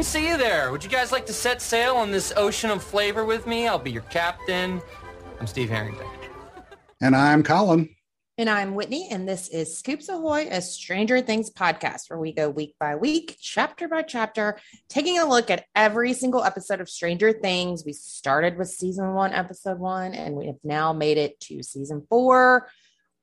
didn't see you there. Would you guys like to set sail on this ocean of flavor with me? I'll be your captain. I'm Steve Harrington. And I'm Colin. And I'm Whitney, and this is Scoops Ahoy, a Stranger Things podcast where we go week by week, chapter by chapter, taking a look at every single episode of Stranger Things. We started with season one, episode one, and we have now made it to season four.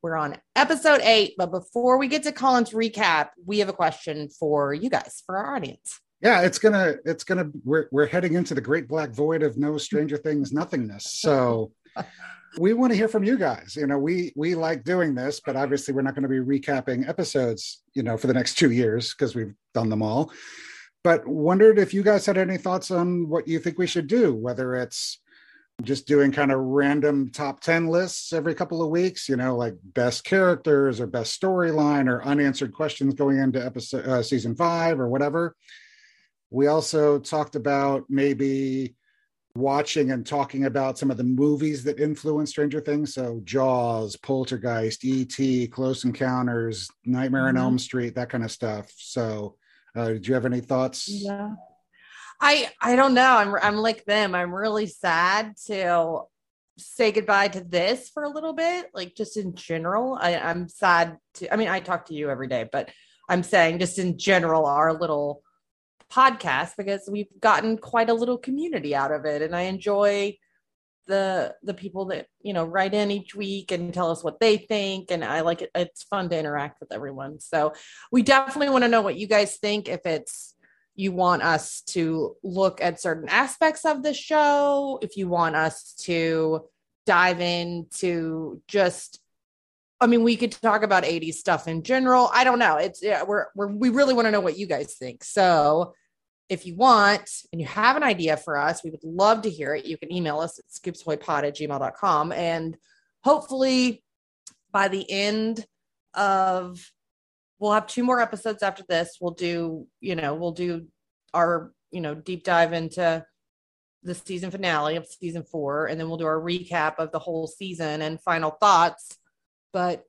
We're on episode eight, but before we get to Colin's recap, we have a question for you guys, for our audience. Yeah, it's gonna, it's gonna, we're we're heading into the great black void of no Stranger Things nothingness. So we want to hear from you guys. You know, we we like doing this, but obviously we're not going to be recapping episodes, you know, for the next two years because we've done them all. But wondered if you guys had any thoughts on what you think we should do, whether it's just doing kind of random top 10 lists every couple of weeks, you know, like best characters or best storyline or unanswered questions going into episode uh, season five or whatever. We also talked about maybe watching and talking about some of the movies that influenced Stranger Things. So Jaws, Poltergeist, E.T., Close Encounters, Nightmare mm-hmm. on Elm Street, that kind of stuff. So, uh, do you have any thoughts? Yeah. I I don't know. I'm I'm like them. I'm really sad to say goodbye to this for a little bit. Like just in general, I, I'm sad to. I mean, I talk to you every day, but I'm saying just in general, our little podcast because we've gotten quite a little community out of it and i enjoy the the people that you know write in each week and tell us what they think and i like it it's fun to interact with everyone so we definitely want to know what you guys think if it's you want us to look at certain aspects of the show if you want us to dive into just I mean, we could talk about 80s stuff in general. I don't know. It's yeah, we're, we're we really want to know what you guys think. So if you want and you have an idea for us, we would love to hear it. You can email us at scoopsahoypod at gmail.com. And hopefully by the end of we'll have two more episodes after this. We'll do, you know, we'll do our, you know, deep dive into the season finale of season four, and then we'll do our recap of the whole season and final thoughts but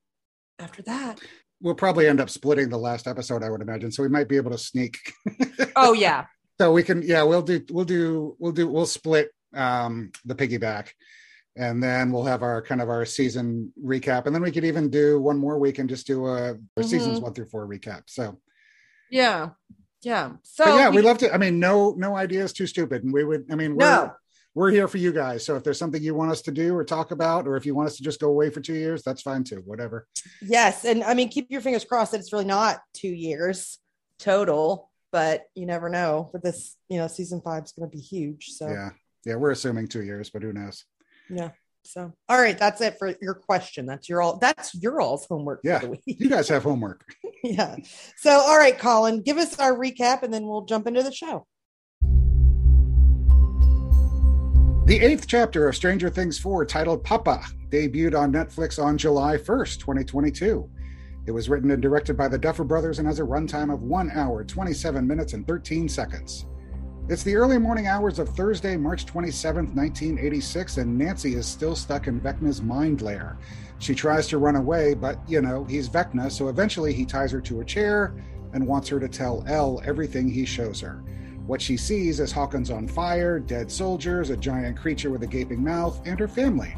after that, we'll probably end up splitting the last episode, I would imagine. So we might be able to sneak. oh yeah. So we can, yeah, we'll do, we'll do, we'll do, we'll split um the piggyback and then we'll have our kind of our season recap and then we could even do one more week and just do a mm-hmm. seasons one through four recap so yeah yeah so but yeah we, would love to i mean no no idea is too stupid and we would i mean no we're here for you guys. So if there's something you want us to do or talk about, or if you want us to just go away for two years, that's fine too. Whatever. Yes, and I mean, keep your fingers crossed that it's really not two years total, but you never know. But this, you know, season five is going to be huge. So yeah, yeah, we're assuming two years, but who knows? Yeah. So all right, that's it for your question. That's your all. That's your all's homework. Yeah, you guys have homework. yeah. So all right, Colin, give us our recap, and then we'll jump into the show. The eighth chapter of Stranger Things 4, titled Papa, debuted on Netflix on July 1st, 2022. It was written and directed by the Duffer Brothers and has a runtime of 1 hour, 27 minutes, and 13 seconds. It's the early morning hours of Thursday, March 27th, 1986, and Nancy is still stuck in Vecna's mind lair. She tries to run away, but, you know, he's Vecna, so eventually he ties her to a chair and wants her to tell El everything he shows her. What she sees is Hawkins on fire, dead soldiers, a giant creature with a gaping mouth, and her family.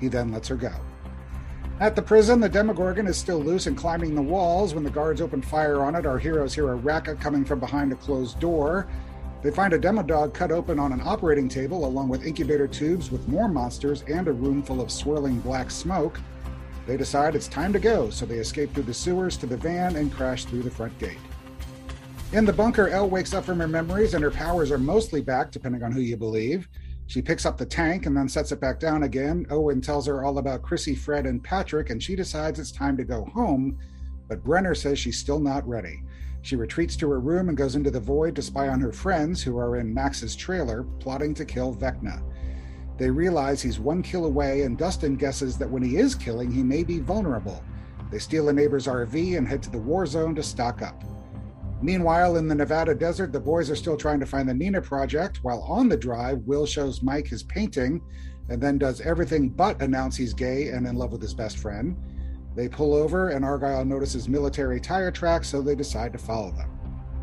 He then lets her go. At the prison, the Demogorgon is still loose and climbing the walls. When the guards open fire on it, our heroes hear a racket coming from behind a closed door. They find a Demodog cut open on an operating table, along with incubator tubes with more monsters and a room full of swirling black smoke. They decide it's time to go, so they escape through the sewers to the van and crash through the front gate. In the bunker, El wakes up from her memories and her powers are mostly back, depending on who you believe. She picks up the tank and then sets it back down again. Owen tells her all about Chrissy, Fred, and Patrick, and she decides it's time to go home. But Brenner says she's still not ready. She retreats to her room and goes into the void to spy on her friends, who are in Max's trailer, plotting to kill Vecna. They realize he's one kill away, and Dustin guesses that when he is killing, he may be vulnerable. They steal a neighbor's RV and head to the war zone to stock up. Meanwhile, in the Nevada desert, the boys are still trying to find the Nina project. While on the drive, Will shows Mike his painting and then does everything but announce he's gay and in love with his best friend. They pull over, and Argyle notices military tire tracks, so they decide to follow them.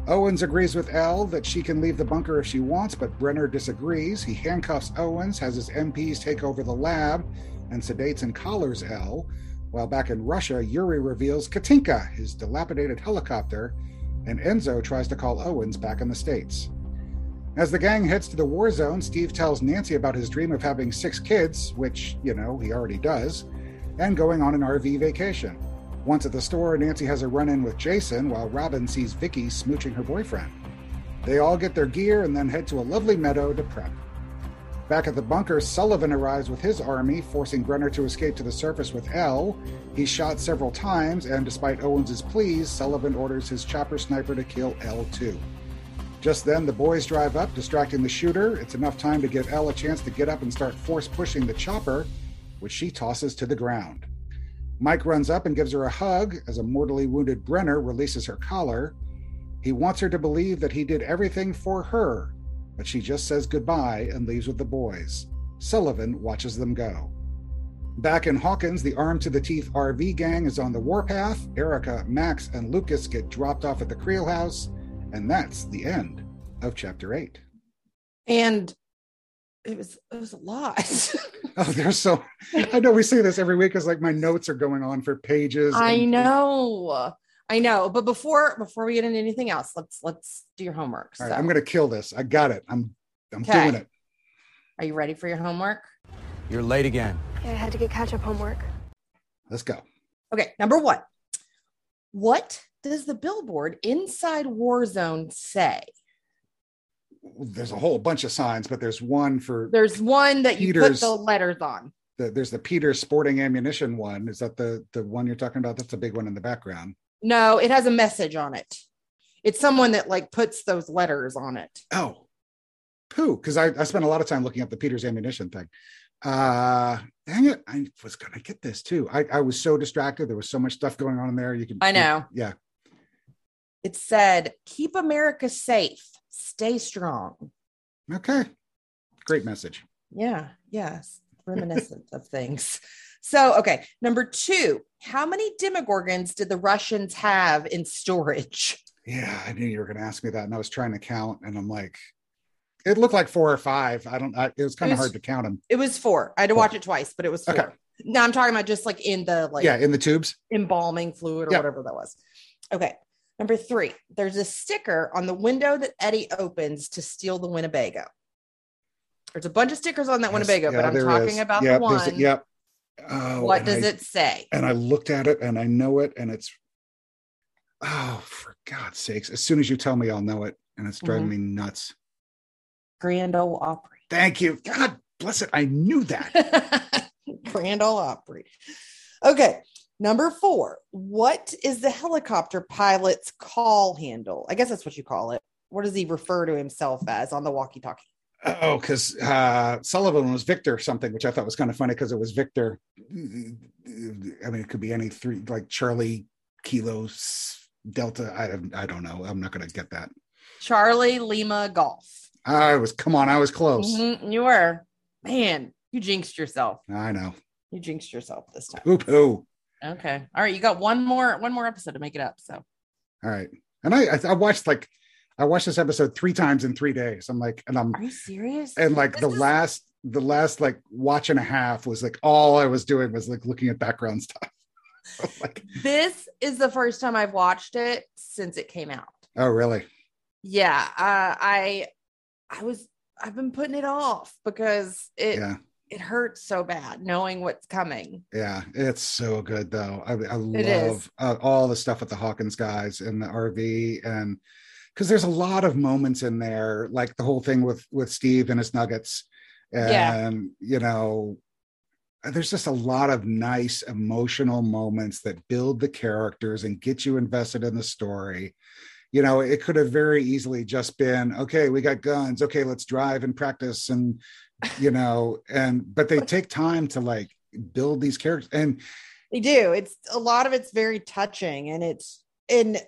Owens agrees with Elle that she can leave the bunker if she wants, but Brenner disagrees. He handcuffs Owens, has his MPs take over the lab, and sedates and collars Elle. While back in Russia, Yuri reveals Katinka, his dilapidated helicopter, and Enzo tries to call Owens back in the States. As the gang heads to the war zone, Steve tells Nancy about his dream of having six kids, which, you know, he already does, and going on an RV vacation. Once at the store, Nancy has a run in with Jason while Robin sees Vicky smooching her boyfriend. They all get their gear and then head to a lovely meadow to prep. Back at the bunker, Sullivan arrives with his army, forcing Brenner to escape to the surface with L. He's shot several times, and despite Owens' pleas, Sullivan orders his chopper sniper to kill L too. Just then, the boys drive up, distracting the shooter. It's enough time to give Elle a chance to get up and start force pushing the chopper, which she tosses to the ground. Mike runs up and gives her a hug as a mortally wounded Brenner releases her collar. He wants her to believe that he did everything for her, but she just says goodbye and leaves with the boys. Sullivan watches them go. Back in Hawkins, the Arm to the teeth RV gang is on the warpath. Erica, Max, and Lucas get dropped off at the Creel house, and that's the end of chapter eight. And it was it was a lot. Oh, there's so I know we say this every week because like my notes are going on for pages. I know. I know. But before before we get into anything else, let's let's do your homework. All So, right, I'm gonna kill this. I got it. I'm I'm Okay. doing it. are you ready for your homework? You're late again. Yeah, I had to get catch up homework. Let's go. Okay, number one. What does the billboard inside Warzone say? There's a whole bunch of signs, but there's one for There's one that you put the letters on. the, there's the Peter Sporting Ammunition one. Is that the the one you're talking about? That's a big one in the background. No, it has a message on it. It's someone that like puts those letters on it. Oh, poo. Because I, I spent a lot of time looking up the Peter's ammunition thing. Uh dang it. I was gonna get this too. I, I was so distracted. There was so much stuff going on in there. You could I know. Yeah. It said, "Keep America safe. Stay strong." Okay. Great message. Yeah, yes, reminiscent of things. So, okay, number two, how many demogorgons did the Russians have in storage? Yeah, I knew you were gonna ask me that. And I was trying to count, and I'm like, it looked like four or five. I don't I, it was kind of hard to count them. It was four. I had to Four. watch it twice, but it was four. Okay. No, I'm talking about just like in the like yeah, in the tubes. embalming fluid or Yeah. whatever that was. Okay. Number three, there's a sticker on the window that Eddie opens to steal the Winnebago. There's a bunch of stickers on that Winnebago, Yes, but I'm talking is. about Yep, the there's a- one. yep. Oh, what does I- it say? and I looked at it and I know it, and it's oh, for God's sakes! As soon as you tell me, I'll know it, and it's driving Mhm. me nuts. Grand Ole Opry. Thank you, God bless it. I knew that. Grand Ole Opry. Okay. Number four. What is the helicopter pilot's call handle? I guess that's what you call it. What does he refer to himself as on the walkie talkie? Oh, because uh, Sullivan was Victor something, which I thought was kind of funny because it was Victor. I mean, it could be any three, like Charlie, Kilos, Delta. I don't, I don't know. I'm not going to get that. Charlie Lima Golf. I was, come on, I was close. Mhm, you were. Man, you jinxed yourself. I know. You jinxed yourself this time. Oop, ooh. Okay. All right. You got one more, one more episode to make it up. So All right. And I, I, I watched like, I watched this episode three times in three days. I'm like, and I'm, are you serious? and like This the is- last, the last like watch and a half was like all I was doing was like looking at background stuff. like, This is the first time I've watched it since it came out. oh, really? Yeah. Uh, I I was I've been putting it off because it yeah. it hurts so bad knowing what's coming. Yeah, it's so good though. I, I love uh, all the stuff with the Hawkins guys and the RV, and because there's a lot of moments in there, like the whole thing with with Steve and his Nuggets, and Yeah. you know, there's just a lot of nice emotional moments that build the characters and get you invested in the story. You know, it could have very easily just been, okay, we got guns, okay, let's drive and practice and you know, and but they take time to like build these characters and They do. It's a lot of it's very touching and it's and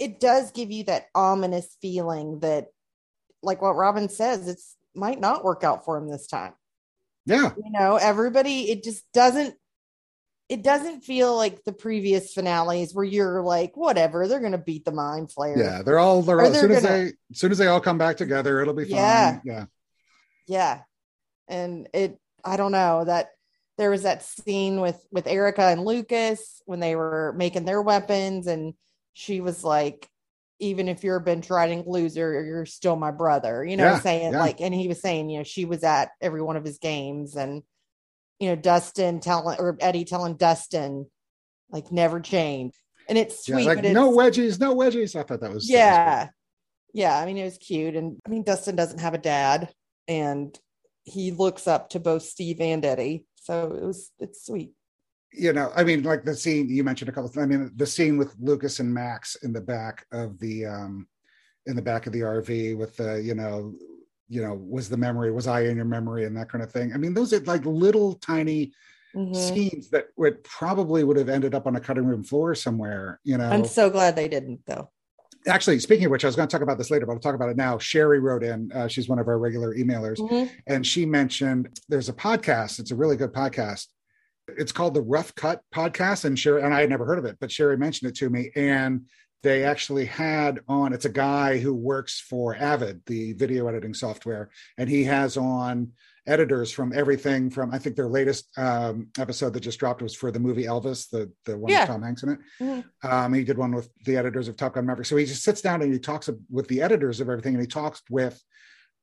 it does give you that ominous feeling that like what Robin says, it's might not work out for him this time. yeah You know, everybody it just doesn't it doesn't feel like the previous finales where you're like, whatever, they're gonna beat the mind flayer. Yeah, they're all they're all, as soon as gonna- they as soon as they all come back together, it'll be fine. Yeah. Yeah. yeah and it i don't know that there was that scene with with erica and lucas when they were making their weapons and she was like even if you're a bench riding loser you're still my brother you know Yeah, saying? yeah. like and he was saying you know she was at every one of his games and you know dustin telling or eddie telling dustin like never change. And it's Yeah, sweet like but it's, no wedgies, no wedgies. I thought that was that was yeah. yeah i mean it was cute. And i mean dustin doesn't have a dad and he looks up to both steve and eddie. So it was it's sweet you know, I mean, like the scene you mentioned a couple of I mean, the scene with Lucas and Max in the back of the um in the back of the RV with the, you know, you know, was the memory, was I in your memory and that kind of thing. I mean, those are like little tiny Mhm. scenes that would probably would have ended up on a cutting room floor somewhere, you know. i'm so glad they didn't though Actually, speaking of which, I was going to talk about this later, but I'll talk about it now. Sherry wrote in, uh, she's one of our regular emailers, Mhm. and she mentioned there's a podcast. It's a really good podcast. It's called the Rough Cut Podcast, and Sherry and I had never heard of it, but Sherry mentioned it to me, and they actually had on. It's a guy who works for Avid, the video editing software, and he has on editors from everything from I think their latest um, episode that just dropped was for the movie Elvis, the the one Yeah. with Tom Hanks in it. Mhm. Um, he did one with the editors of Top Gun Maverick. So he just sits down and he talks with the editors of everything, and he talks with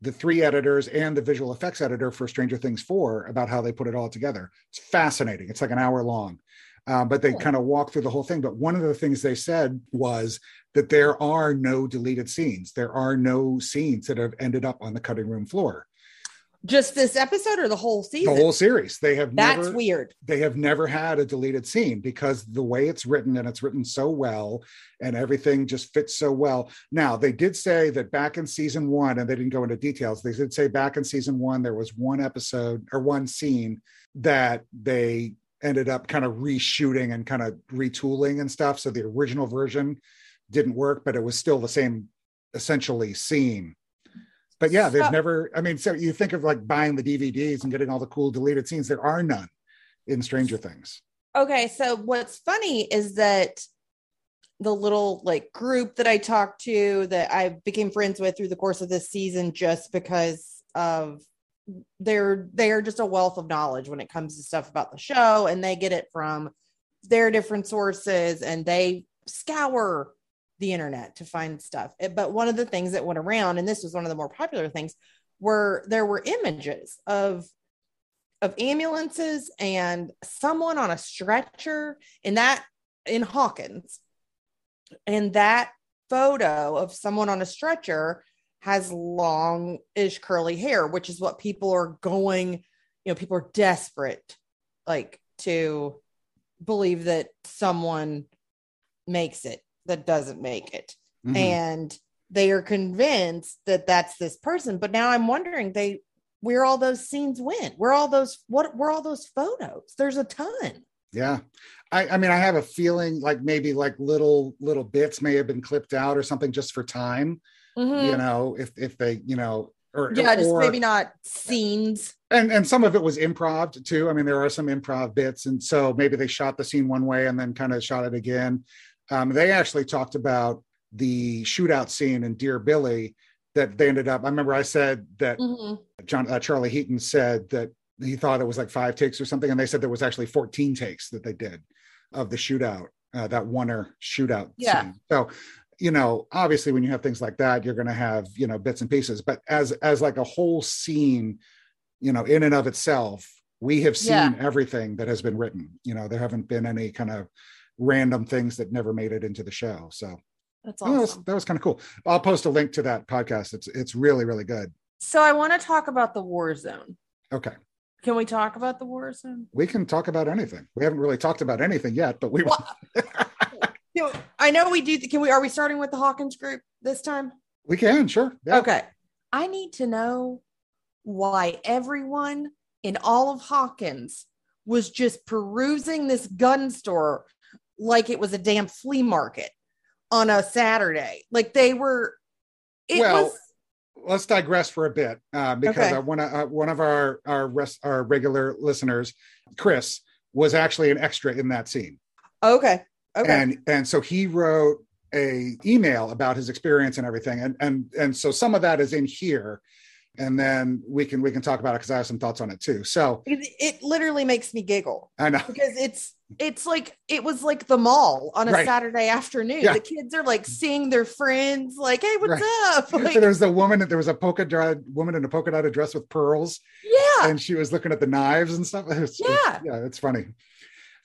the three editors and the visual effects editor for Stranger Things 4 about how they put it all together. It's fascinating. It's like an hour long. Uh, but they Cool. kind of walk through the whole thing. But one of the things they said was that there are no deleted scenes. There are no scenes that have ended up on the cutting room floor. Just this episode or the whole season The whole series. They have that's never weird they have never had a deleted scene because the way it's written and it's written so well and everything just fits so well. Now, they did say that back in season one, and they didn't go into details, they did say back in season one, there was one episode or one scene that they ended up kind of reshooting and kind of retooling and stuff. So the original version didn't work, but it was still the same essentially scene. But yeah, they've So- never, I mean, so you think of like buying the DVDs and getting all the cool deleted scenes, there are none in Stranger Things. okay so what's funny is that the little like group that i talked to that i became friends with through the course of this season just because of they're they're just a wealth of knowledge when it comes to stuff about the show and they get it from their different sources and they scour the internet to find stuff but one of the things that went around and this was one of the more popular things were there were images of of ambulances and someone on a stretcher in that in Hawkins. And that photo of someone on a stretcher has long-ish curly hair, which is what people are going, you know, people are desperate like to believe that someone makes it that doesn't make it Mhm. and they are convinced that that's this person but now i'm wondering they where all those scenes went where all those what were all those photos there's a ton Yeah. I, I mean, I have a feeling like maybe like little little bits may have been clipped out or something just for time, you know, if if they, you know, or yeah just or, maybe not scenes and and some of it was improv too. I mean, there are some improv bits, and so maybe they shot the scene one way and then kind of shot it again. Um, they actually talked about the shootout scene in Dear Billy that they ended up. I remember I said that Mhm. John uh, Charlie Heaton said that he thought it was like five takes or something, and they said there was actually 14 takes that they did of the shootout, uh, that oner shootout Yeah. scene. So, you know, obviously when you have things like that, you're going to have you know bits and pieces, but as as like a whole scene, you know, in and of itself, we have seen Yeah. everything that has been written. You know, there haven't been any kind of random things that never made it into the show. So that's oh, that was awesome that was kind of cool. I'll post a link to that podcast. It's it's really really good. so i want to talk about the war zone Okay. can we talk about the war zone we can talk about anything. We haven't really talked about anything yet, but we will. You know, i know we do can we are we starting with the hawkins group this time we can, sure. Yeah. Okay. I need to know why everyone in all of Hawkins was just perusing this gun store like it was a damn flea market on a Saturday. Like they were, it Well, was, Let's digress for a bit uh, because Okay. one, uh, one of our our rest, our regular listeners, Chris, was actually an extra in that scene. Okay. Okay. And and so he wrote a email about his experience and everything. And and and so some of that is in here. And then we can we can talk about it because I have some thoughts on it too. So it, it literally makes me giggle I know. because it's it's like it was like the mall on a Right. Saturday afternoon. Yeah. The kids are like seeing their friends, like, "Hey, what's up?" Like, there was the woman. There was a polka dot woman in a polka dotted dress with pearls, yeah, and she was looking at the knives and stuff. It's- it's- Yeah. yeah, it's funny.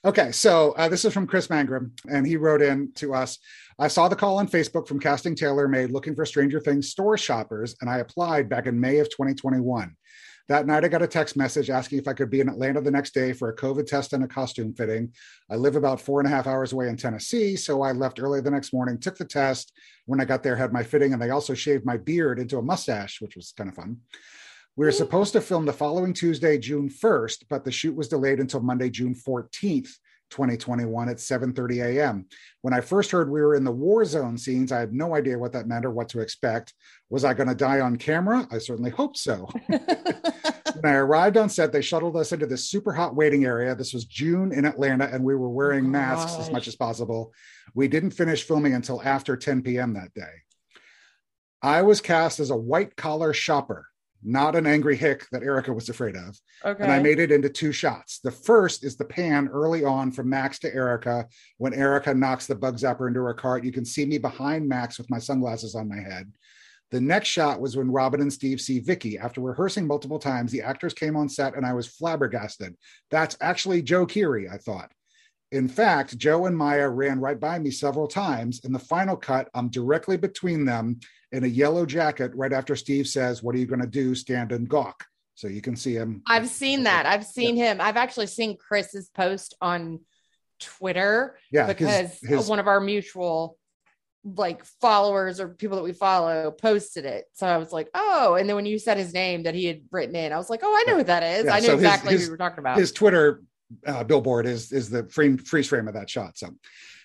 Okay, so uh, this is from Chris Mangrum, and he wrote in to us. I saw the call on Facebook from Casting Tailor Made looking for Stranger Things store shoppers, and I applied back in May of 2021. That night, I got a text message asking if I could be in Atlanta the next day for a COVID test and a costume fitting. I live about four and a half hours away in Tennessee, so I left early the next morning, took the test. When I got there, had my fitting, and they also shaved my beard into a mustache, which was kind of fun. We were supposed to film the following Tuesday, June 1st, but the shoot was delayed until Monday, June 14th, 2021 at 7:30 a.m. When I first heard we were in the war zone scenes, I had no idea what that meant or what to expect. Was I going to die on camera? I certainly hope so. when I arrived on set, they shuttled us into this super hot waiting area. This was June in Atlanta, and we were oh wearing masks as much as possible. We didn't finish filming until after 10 p.m. that day. I was cast as a white collar shopper, not an angry hick that Erica was afraid of. okay. And I made it into two shots. The first is the pan early on from Max to Erica when Erica knocks the bug zapper into her cart. You can see me behind Max with my sunglasses on my head. The next shot was when Robin and Steve see Vicky. After rehearsing multiple times, the actors came on set and I was flabbergasted. That's actually Joe Keery, I thought. In fact, Joe and Maya ran right by me several times. In the final cut, I'm directly between them in a yellow jacket right after Steve says, What are you going to do? Stand and gawk. So you can see him. I've seen that. I've seen him. I've actually seen Chris's post on Twitter Yeah, because his, his one of our mutual like followers or people that we follow posted it. So I was like, oh, and then when you said his name that he had written in, I was like, oh, I know who that is. Yeah, I knew so his- exactly his- who you were talking about. his Twitter uh, billboard is is the frame freeze frame of that shot. So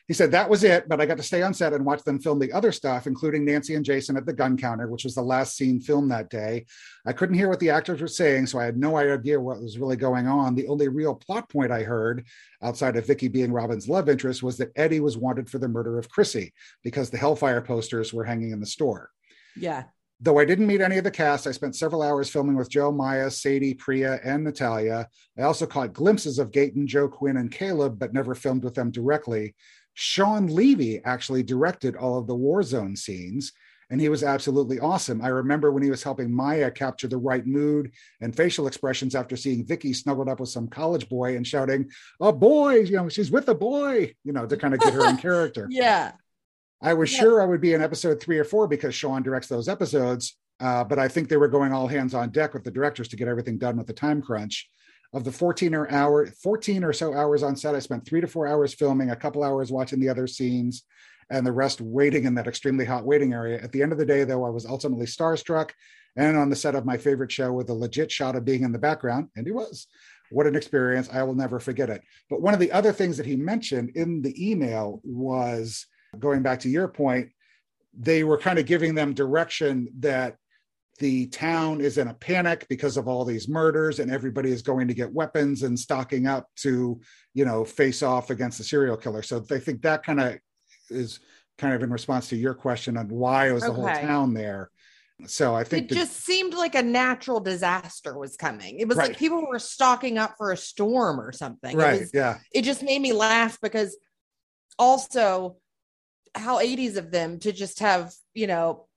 he said that was it, but I got to stay on set and watch them film the other stuff, including Nancy and Jason at the gun counter, which was the last scene filmed that day. I couldn't hear what the actors were saying, so I had no idea what was really going on. The only real plot point I heard, outside of Vicky being Robin's love interest, was that Eddie was wanted for the murder of Chrissy because the Hellfire posters were hanging in the store. yeah. Though I didn't meet any of the cast, I spent several hours filming with Joe, Maya, Sadie, Priah, and Natalia. I also caught glimpses of Gaten, Joe Quinn, and Caleb, but never filmed with them directly. Shawn Levy actually directed all of the war zone scenes, and he was absolutely awesome. I remember when he was helping Maya capture the right mood and facial expressions after seeing Vicky snuggled up with some college boy and shouting, "A boy!" You know, she's with a boy. You know, to kind of get her in character. Yeah. I was Yeah. sure I would be in episode three or four because Shawn directs those episodes. Uh, but I think they were going all hands on deck with the directors to get everything done with the time crunch. Of the 14 or hour, 14 or so hours on set, I spent three to four hours filming, a couple hours watching the other scenes, and the rest waiting in that extremely hot waiting area. At the end of the day, though, I was ultimately starstruck and on the set of my favorite show with a legit shot of being in the background, and he was. What an experience. I will never forget it. But one of the other things that he mentioned in the email was going back to your point, they were kind of giving them direction that the town is in a panic because of all these murders and everybody is going to get weapons and stocking up to, you know, face off against the serial killer. So they think that kind of is kind of in response to your question on why was the whole town there. So I think It the- just seemed like a natural disaster was coming. It was Right. like people were stocking up for a storm or something. It right, was- yeah, it just made me laugh because also how 80s of them to just have you know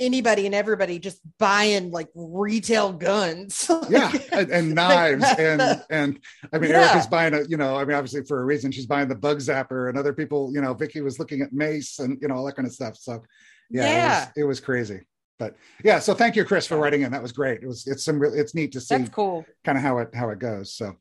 anybody and everybody just buying like retail guns. Yeah, and, and knives and and I mean Yeah. Erica's buying a you know I mean obviously for a reason she's buying the bug zapper and other people you know Vicky was looking at mace and you know all that kind of stuff so yeah, Yeah. It, was, it was crazy but yeah so thank you Chris for writing in that was great it was it's some real it's neat to see that's cool. kind of how it how it goes so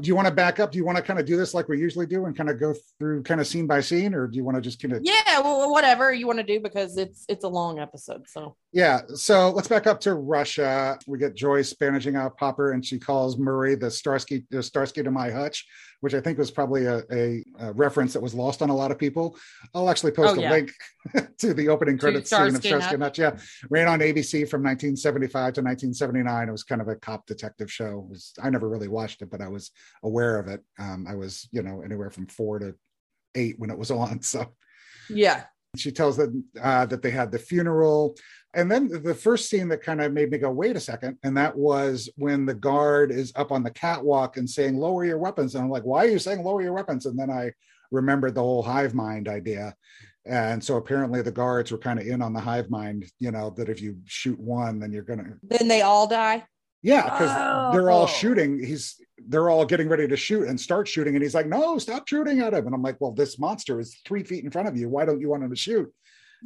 do you want to back up? Do you want to kind of do this like we usually do and kind of go through kind of scene by scene or do you want to just kind of yeah well whatever you want to do because it's it's a long episode so. Yeah, so let's back up to Russia. We get Joyce bandaging out Hopper, and she calls Murray the Starsky, the Starsky to my hutch, which I think was probably a, a, a reference that was lost on a lot of people. I'll actually post Oh, a yeah. link to the opening credits scene of Starsky Starsky and and Hutch. Yeah, ran on ABC from 1975 to 1979. It was kind of a cop detective show. Was, I never really watched it, but I was aware of it. Um, I was, you know, anywhere from four to eight when it was on. So Yeah. she tells them uh, that they had the funeral. And then the first scene that kind of made me go, wait a second. And that was when the guard is up on the catwalk and saying, lower your weapons. And I'm like, why are you saying lower your weapons? And then I remembered the whole hive mind idea. And so apparently the guards were kind of in on the hive mind, you know, that if you shoot one, then you're going to, Then they all die. yeah, because they're all Oh. shooting. He's, they're all getting ready to shoot and start shooting. And he's like, no, stop shooting at him. And I'm like, well, this monster is three feet in front of you. Why don't you want him to shoot?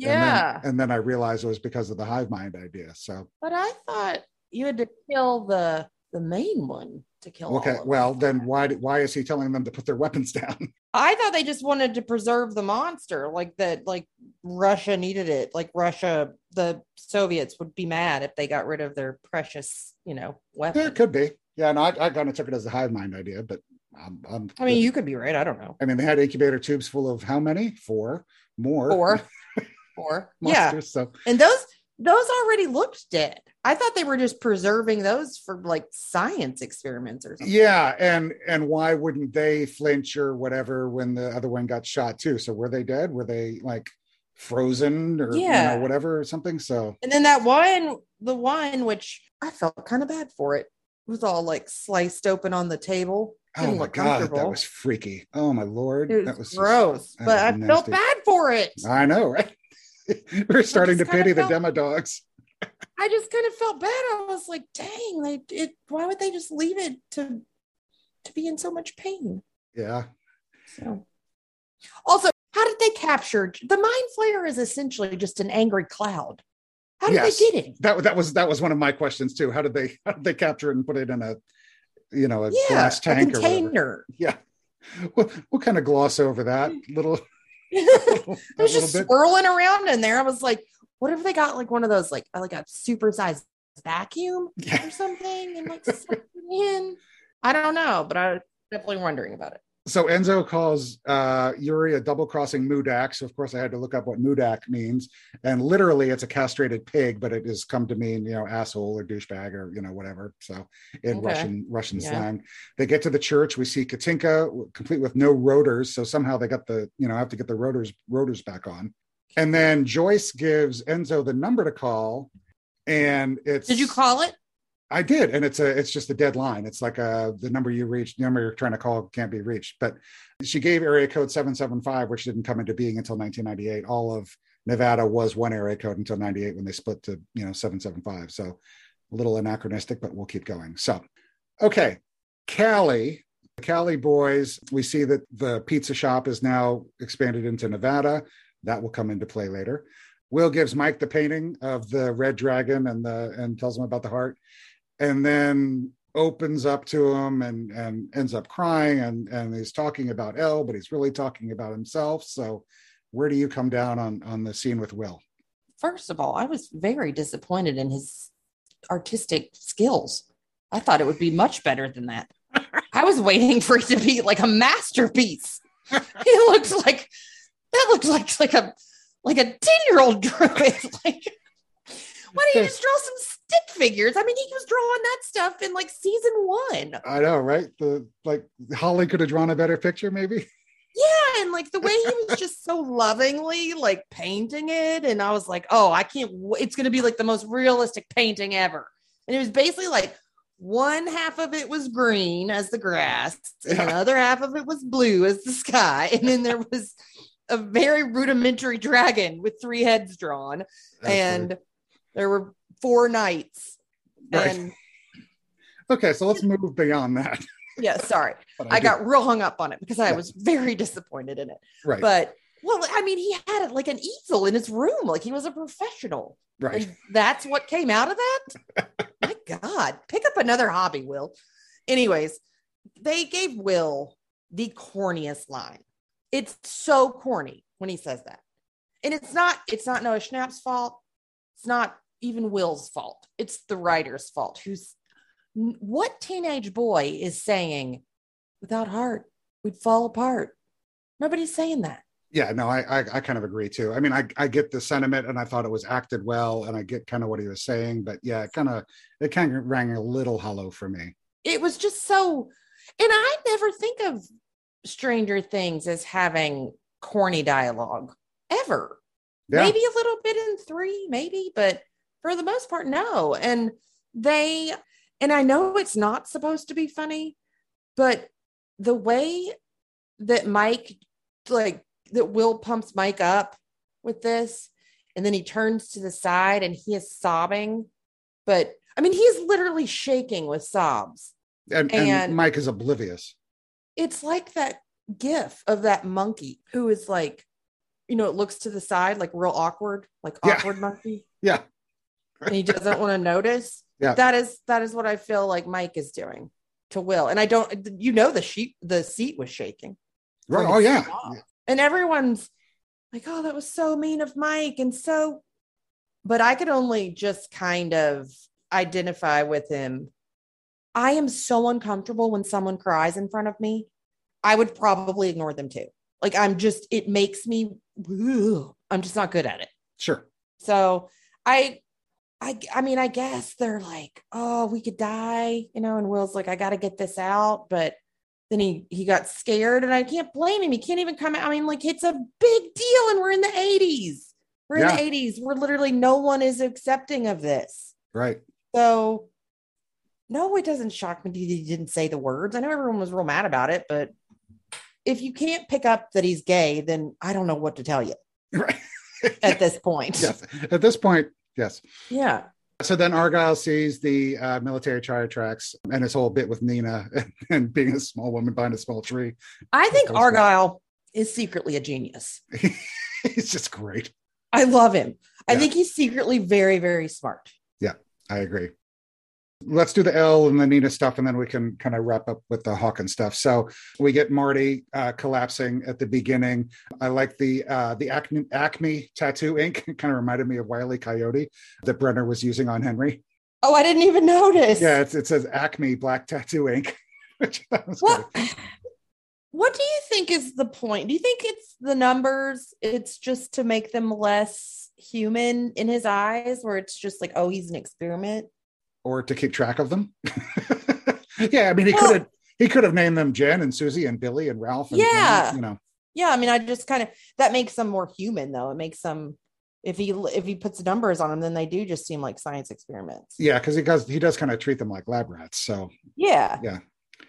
And then- Yeah. And then, I realized it was because of the hive mind idea. So, But I thought you had to kill the the main one to kill. okay. all of Well, them. then why, why is he telling them to put their weapons down? I thought they just wanted to preserve the monster, like that. Like Russia needed it. Like Russia, the Soviets would be mad if they got rid of their precious, you know, yeah, weapon. it could be. Yeah. No, I, I kind of took it as a hive mind idea, but um, um, I mean, you could be right. I don't know. I mean, they had incubator tubes full of how many? Four more. Four, Yeah, monsters. So, and those those already looked dead. I thought they were just preserving those for like science experiments or something. yeah. And, and why wouldn't they flinch or whatever when the other one got shot too? So were they dead? Were they like frozen or, you Yeah. know, whatever or something? So, And then that one, the one which I felt kind of bad for it, was all like sliced open on the table. oh my God, that was freaky. Oh my Lord. Was, that was just- gross, that but I was felt bad for it. I know, right? We're starting to pity the felt- demo dogs. I just kind of felt bad. I was like, dang, they it why would they just leave it to to be in so much pain? Yeah. So also, how did they capture the mind flayer is essentially just an angry cloud. How did Yes. they get it? That that was that was one of my questions too. How did they how did they capture it and put it in a you know a Yeah, glass a tank or container. Yeah. We'll, we'll kind of gloss over that hmm. little, it was just bit. swirling around in there. I was like, what if they got like one of those like like a super sized vacuum Yeah. or something and like in? I don't know, but I was definitely wondering about it. So Enzo calls uh, Yuri a double crossing Mudak. So of course I had to look up what Mudak means, and literally it's a castrated pig, but it has come to mean you know asshole or douchebag or you know whatever. So in Okay. Russian Russian Yeah. slang, they get to the church. We see Katinka complete with no rotors. So somehow they got the you know have to get the rotors rotors back on, and then Joyce gives Enzo the number to call, and it's Did you call it? I did, and it's a it's just a dead line. It's like a the number you reach, the number you're trying to call can't be reached. But she gave area code seven seven five, which didn't come into being until 1998. All of Nevada was one area code until 98 when they split to you know 775. So a little anachronistic, but we'll keep going. So okay, Cali, the Cali boys. We see that the pizza shop is now expanded into Nevada. That will come into play later. Will gives Mike the painting of the red dragon and the and tells him about the heart and then opens up to him and and ends up crying and and he's talking about Elle, but he's really talking about himself. So where do you come down on on the scene with Will? First of all, I was very disappointed in his artistic skills. I thought it would be much better than that. I was waiting for it to be like a masterpiece. It looks like that looks like like a like a 10 year old drew it. Like, why don't you just draw some stick figures? I mean, he was drawing that stuff in like season one. I know, right? The like Holly could have drawn a better picture, maybe. Yeah, and like the way he was just so lovingly like painting it, and I was like, oh, I can't. W- it's gonna be like the most realistic painting ever. And it was basically like one half of it was green as the grass, and Yeah. the other half of it was blue as the sky, and then there was a very rudimentary dragon with three heads drawn, and there were four knights. Right. And okay, so let's move beyond that. yeah, sorry, I do- got real hung up on it because I Yeah. was very disappointed in it. right, But well, I mean, he had it like an easel in his room, like he was a professional. right. And that's what came out of that. My God, pick up another hobby, Will. Anyways, they gave Will the corniest line. It's so corny when he says that. And it's not, it's not Noah Schnapp's fault. It's not even Will's fault. It's the writer's fault. Who's what teenage boy is saying, without heart, we'd fall apart? Nobody's saying that. yeah no I, I i kind of agree too i mean i i get the sentiment and i thought it was acted well and i get kind of what he was saying but yeah it kind of it kind of rang a little hollow for me it was just so And I never think of Stranger Things as having corny dialogue ever. Yeah. Maybe a little bit in three, maybe, but for the most part, no. And they, and I know it's not supposed to be funny, but the way that Mike, like, that Will pumps Mike up with this, and then he turns to the side and he is sobbing. But I mean, he is literally shaking with sobs. And, and, And- Mike is oblivious. It's like that gif of that monkey who is like, you know, it looks to the side, like real awkward, like Yeah. awkward monkey. Yeah. And he doesn't want to notice. Yeah. That is that is what I feel like Mike is doing to Will. And I don't you know the sheet the seat was shaking. Right. Oh yeah. stop. And everyone's like, oh, that was so mean of Mike. And so, but I could only just kind of identify with him. I am so uncomfortable when someone cries in front of me. I would probably ignore them too. Like, I'm just, it makes me, ugh, I'm just not good at it. Sure. So I, I, I mean, I guess they're like, oh, we could die, you know. And Will's like, I got to get this out, but then he he got scared, and I can't blame him. He can't even come out. I mean, like it's a big deal, and we're in the eighties. We're Yeah. in the eighties. We're literally no one is accepting of this. Right. So, no, it doesn't shock me that he didn't say the words. I know everyone was real mad about it, but if you can't pick up that he's gay, then I don't know what to tell you Right. at this point. yes. At this point, yes. Yeah. So then Argyle sees the uh, military tire tracks and his whole bit with Nina and, and being a small woman behind a small tree. I think Argyle is secretly a genius. He's just great. I love him. I think he's secretly very, very smart. Yeah, I agree. Let's do the L and the Nina stuff, and then we can kind of wrap up with the Hawkins stuff. So we get Marty uh, collapsing at the beginning. I like the uh, the Acme, Acme tattoo ink. It kind of reminded me of Wiley Coyote that Brenner was using on Henry. Oh, I didn't even notice. Yeah, it's, it says Acme black tattoo ink. Which I thought was What good. what do you think is the point? Do you think it's the numbers? It's just to make them less human in his eyes, where it's just like, oh, he's an experiment. Or to keep track of them. yeah, I mean, he Well- could have he could have named them Jen and Susie and Billy and Ralph. And, Yeah. you know, Yeah, I mean, I just kind of that makes them more human, though. It makes them if he if he puts numbers on them, then they do just seem like science experiments. yeah, because he does he does kind of treat them like lab rats. So Yeah, Yeah.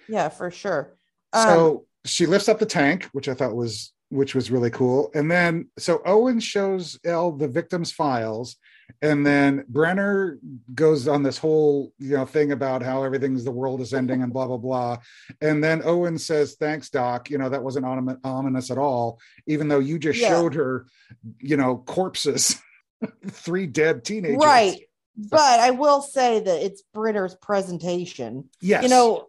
yeah, for sure. Um, so she lifts up the tank, which I thought was which was really cool. And then so Owen shows Elle the victim's files, and then Brenner goes on this whole you know thing about how everything's the world is ending and blah blah blah. And then Owen says, "Thanks, Doc. You know that wasn't ominous at all, even though you just Yeah. showed her, you know, corpses, three dead teenagers." right. But I will say that it's Brenner's presentation. Yes. You know,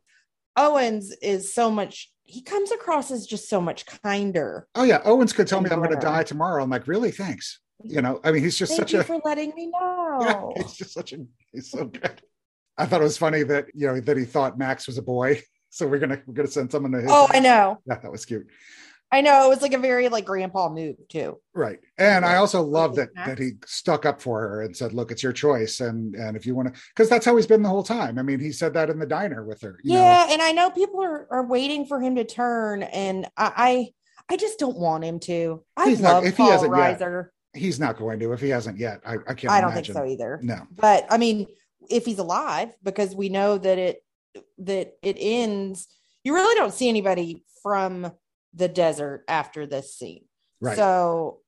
Owens is so much. He comes across as just so much kinder. Oh yeah, Owens could tell me I'm going to die tomorrow. I'm like, really? Thanks. You know, I mean, he's just Thank such you a for letting me yeah, know. he's just such a he's so good. I thought it was funny that you know that he thought Max was a boy, so we're gonna we're gonna send someone to his. oh, I know. Yeah, that was cute. I know. It was like a very like grandpa move too. Right, and I also love that Max? that he stuck up for her and said, "Look, it's your choice, and and if you want to, because that's how he's been the whole time. I mean, he said that in the diner with her. You yeah, know? and I know people are are waiting for him to turn, and I I, I just don't want him to. I He's not- love if he hasn't yet. He's not going to if he hasn't yet. I, I can't. I don't imagine. think so either. No, But I mean, if he's alive, because we know that it that it ends. You really don't see anybody from the desert after this scene. right. So,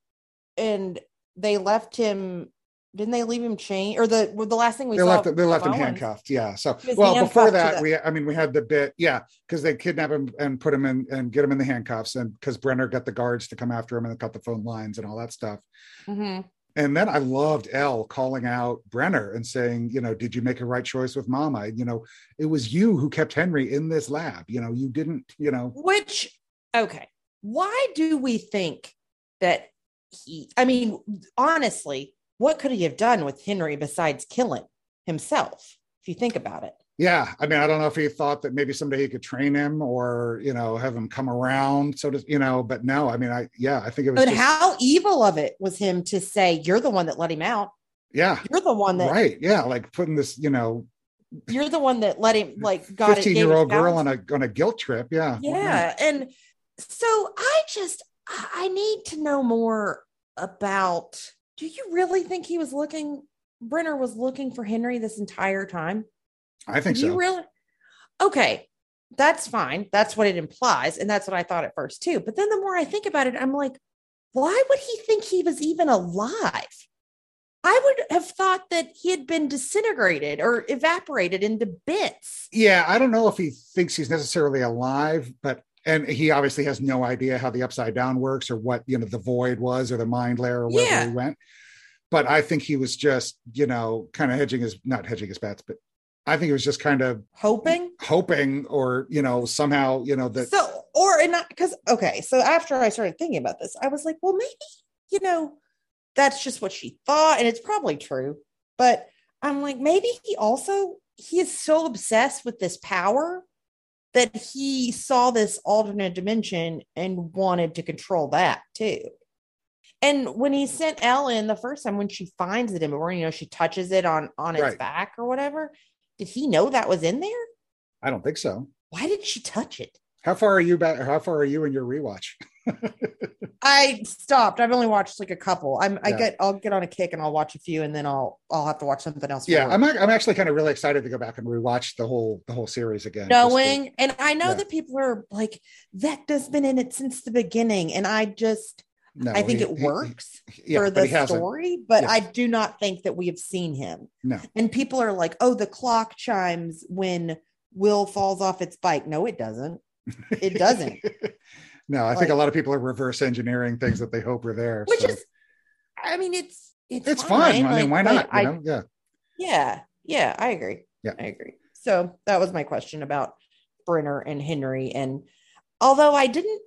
and they left him. Didn't they leave him chained? Or the well, the last thing we they saw? left they left him handcuffed yeah so well before that we i mean we had the bit yeah because they kidnap him and put him in and get him in the handcuffs and because brenner got the guards to come after him and cut the phone lines and all that stuff Mhm. and then i loved l calling out brenner and saying you know did you make a right choice with mama you know it was you who kept henry in this lab you know you didn't you know Which, okay, why do we think that he? I mean, honestly, what could he have done with Henry besides killing himself? If you think about it. yeah i mean i don't know if he thought that maybe someday he could train him or you know have him come around so to you know but no i mean i yeah i think it was But just- how evil of it was him to say, "You're the one that let him out. yeah You're the one that." right yeah like putting this you know you're the one that let him like got. Fifteen year old girl on a on a guilt trip. Yeah. Yeah. And so I just, I need to know more about do you really think he was looking, Brenner was looking for Henry this entire time? I think Do so. you really? Okay. That's fine. That's what it implies. And that's what I thought at first too. But then the more I think about it, I'm like, why would he think he was even alive? I would have thought that he had been disintegrated or evaporated into bits. yeah, I don't know if he thinks he's necessarily alive, but and he obviously has no idea how the upside down works or what you know the void was or the Mind Flayer or wherever Yeah. he went. But I think he was just, you know, kind of hedging his not hedging his bets, but I think he was just kind of Hoping hoping or you know somehow you know that so or and not because okay so after i started thinking about this i was like well maybe you know that's just what she thought and it's probably true but i'm like maybe he also he is so obsessed with this power that he saw this alternate dimension and wanted to control that too and when he sent ellen the first time when she finds it in or you know she touches it on on its Right. back or whatever did he know that was in there I don't think so. why did she touch it How far are you back? How far are you in your rewatch? I stopped. I've only watched like a couple. I'm I Yeah. get I'll get on a kick and I'll watch a few and then I'll I'll have to watch something else. Yeah, I'm I'm actually kind of really excited to go back and rewatch the whole the whole series again. just to- knowing and I know Yeah. that people are like Vecna's been in it since the beginning and I just no, I think he- it he- works yeah, for the he hasn't. story, but. I do not think that we have seen him. No. And people are like, "Oh, the clock chimes when Will falls off its bike." No, it doesn't. It doesn't. no, I think a lot of people are reverse engineering things that they hope are there. Which so. is I mean, it's it's it's fun. I mean, why not? I you know? Yeah. Yeah, yeah, I agree. Yeah. I agree. So that was my question about Brenner and Henry. And although I didn't,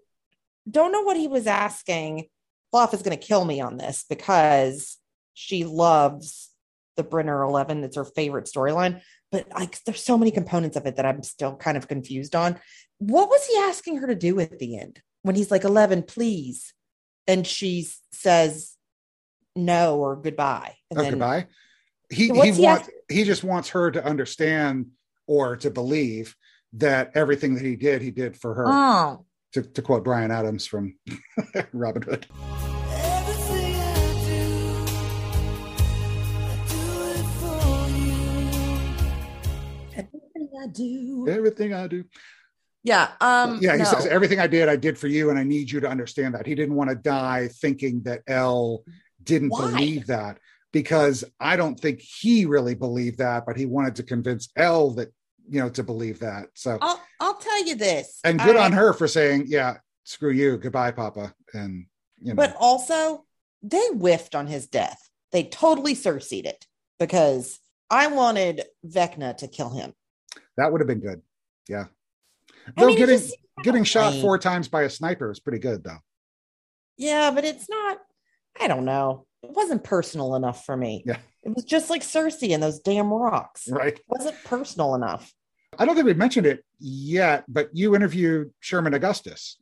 don't know what he was asking, Fluff is going to kill me on this because she loves the Brenner 11. It's her favorite storyline. But like, there's so many components of it that I'm still kind of confused on. What was he asking her to do at the end when he's like, 11, please? And she says no or goodbye. And Oh, then goodbye. He What's he he wants he just wants her to understand or to believe that everything that he did, he did for her. Oh, to, to quote Bryan Adams from Robin Hood. Everything I do, I do it for you. everything I do. Everything I do. Yeah. Um. yeah, he no. says everything I did, I did for you, and I need you to understand that. He didn't want to die thinking that L didn't Why? believe that because I don't think he really believed that, but he wanted to convince L that you know to believe that. So I'll I'll tell you this. and good on her for saying, yeah, screw you, goodbye, Papa, and you know, But also, they whiffed on his death. They totally Cersei'd it because I wanted Vecna to kill him. that would have been good. Yeah, I though mean, getting just getting shot lame. four times by a sniper is pretty good though. Yeah, but it's not. I don't know. It wasn't personal enough for me. Yeah. It was just like Cersei and those damn rocks. It Right. wasn't personal enough. I don't think we mentioned it yet, but you interviewed Sherman Augustus.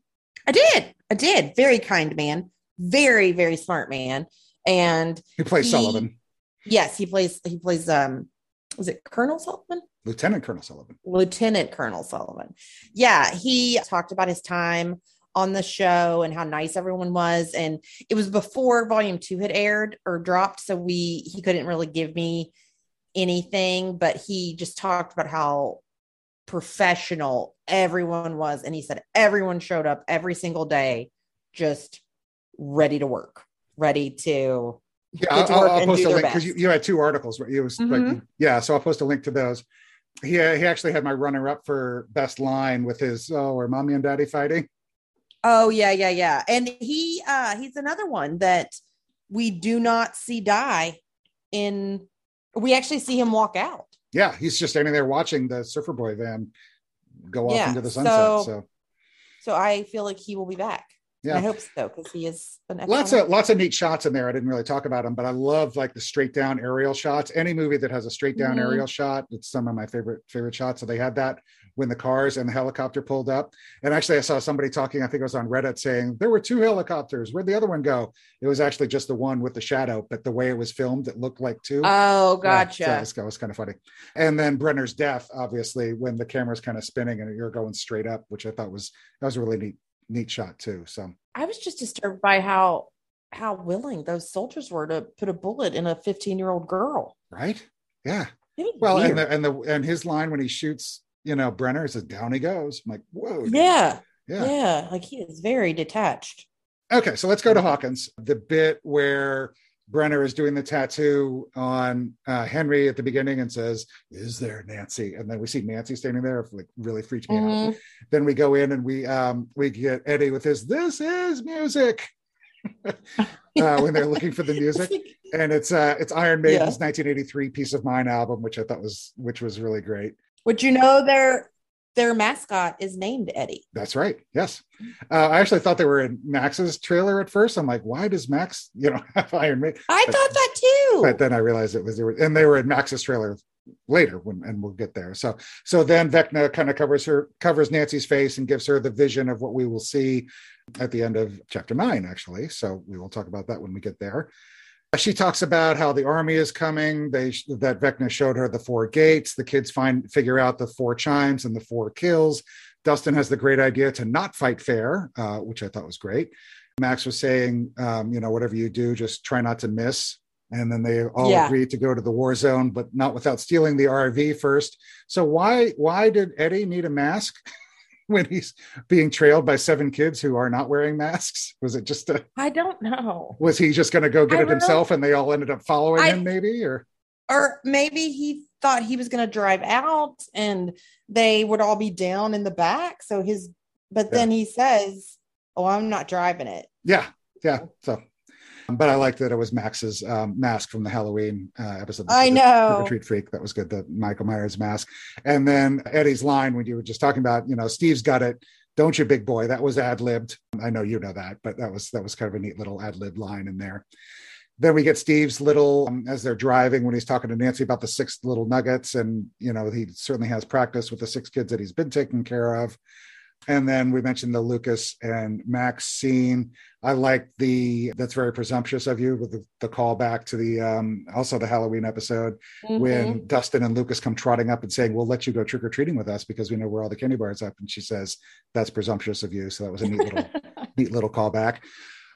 I did. I did. Very kind man. Very, very smart man. And he plays He- Sullivan? yes, he plays he plays um was it Colonel Sullivan? Lieutenant Colonel Sullivan. Lieutenant Colonel Sullivan. Yeah, he talked about his time on the show and how nice everyone was. And it was before volume two had aired or dropped. So we he couldn't really give me anything, but he just talked about how professional everyone was. And he said everyone showed up every single day, just ready to work, ready to Yeah, I'll, I'll, work I'll and post a link because you, you had two articles. It was like, Mhm. yeah, so I'll post a link to those. He, uh, he actually had my runner up for best line with his oh, are mommy and daddy fighting? Oh yeah, yeah, yeah. And he uh he's another one that we do not see die in we actually see him walk out. Yeah, he's just standing there watching the Surfer Boy van go off Yeah, into the sunset. so- So, So I feel like he will be back. Yeah. I hope so because he is an lots of lots of neat shots in there. I didn't really talk about them, but I love like the straight down aerial shots. Any movie that has a straight down Mhm. aerial shot, it's some of my favorite favorite shots. So they had that when the cars and the helicopter pulled up. And actually, I saw somebody talking. I think it was on Reddit saying there were two helicopters. Where'd the other one go? It was actually just the one with the shadow, but the way it was filmed, it looked like two. Oh, Yeah, gotcha. so it was, kind of funny. And then Brenner's death, obviously, when the camera's kind of spinning and you're going straight up, which I thought was that was really neat neat shot too. So I was just disturbed by how how willing those soldiers were to put a bullet in a 15 year old girl. right, yeah. Well, and the, and the and his line when he shoots, you know, Brenner says, "Down he goes." I'm like, whoa, yeah, yeah, yeah, like he is very detached. Okay, so let's go to Hawkins. The bit where Brenner is doing the tattoo on uh, Henry at the beginning and says, "Is there Nancy?" And then we see Nancy standing there, like really freaked me out. Mhm. Then we go in and we um we get Eddie with his "This is music." uh, when they're looking for the music, and it's uh it's Iron Maiden's 1983 "Piece of Mind" album, which I thought was which was really great. Would you know their their mascot is named Eddie? That's right. Yes. Uh, I actually thought they were in Max's trailer at first. I'm like, why does Max, you know, have Iron Maiden? I But- thought that too. But then I realized it was they were, and they were in Max's trailer later, when, and we'll get there. So, so then Vecna kind of covers her, covers Nancy's face, and gives her the vision of what we will see at the end of chapter nine, actually. So we will talk about that when we get there. She talks about how the army is coming. They that Vecna showed her the four gates. The kids find figure out the four chimes and the four kills. Dustin has the great idea to not fight fair, uh, which I thought was great. Max was saying, um, you know, whatever you do, just try not to miss. And then they all Yeah. agreed to go to the war zone, but not without stealing the RV first. So why why did Eddie need a mask when he's being trailed by seven kids who are not wearing masks? Was it just a I don't know. was he just going to go get I it himself and they all ended up following I- him maybe or Or maybe he thought he was going to drive out and they would all be down in the back. So his, but Yeah. then he says, Oh, I'm not driving it. yeah yeah so but i liked that it was max's um, mask from the halloween uh, episode. I know. Or freak. That was good the michael myers mask. And then eddie's line when you were just talking about you know steve's got it. Don't you big boy? That was ad-libbed. I know you know that but that was that was kind of a neat little ad-lib line in there. Then we get Steve's little um, as they're driving when he's talking to Nancy about the six little nuggets, and you know he certainly has practice with the six kids that he's been taking care of. And then we mentioned the Lucas and Max scene. I like the that's very presumptuous of you with the, the callback to the um, also the Halloween episode Mhm. when Dustin and Lucas come trotting up and saying, "We'll let you go trick or treating with us because we know where all the candy bars up." And she says, "That's presumptuous of you." So that was a neat little neat little callback.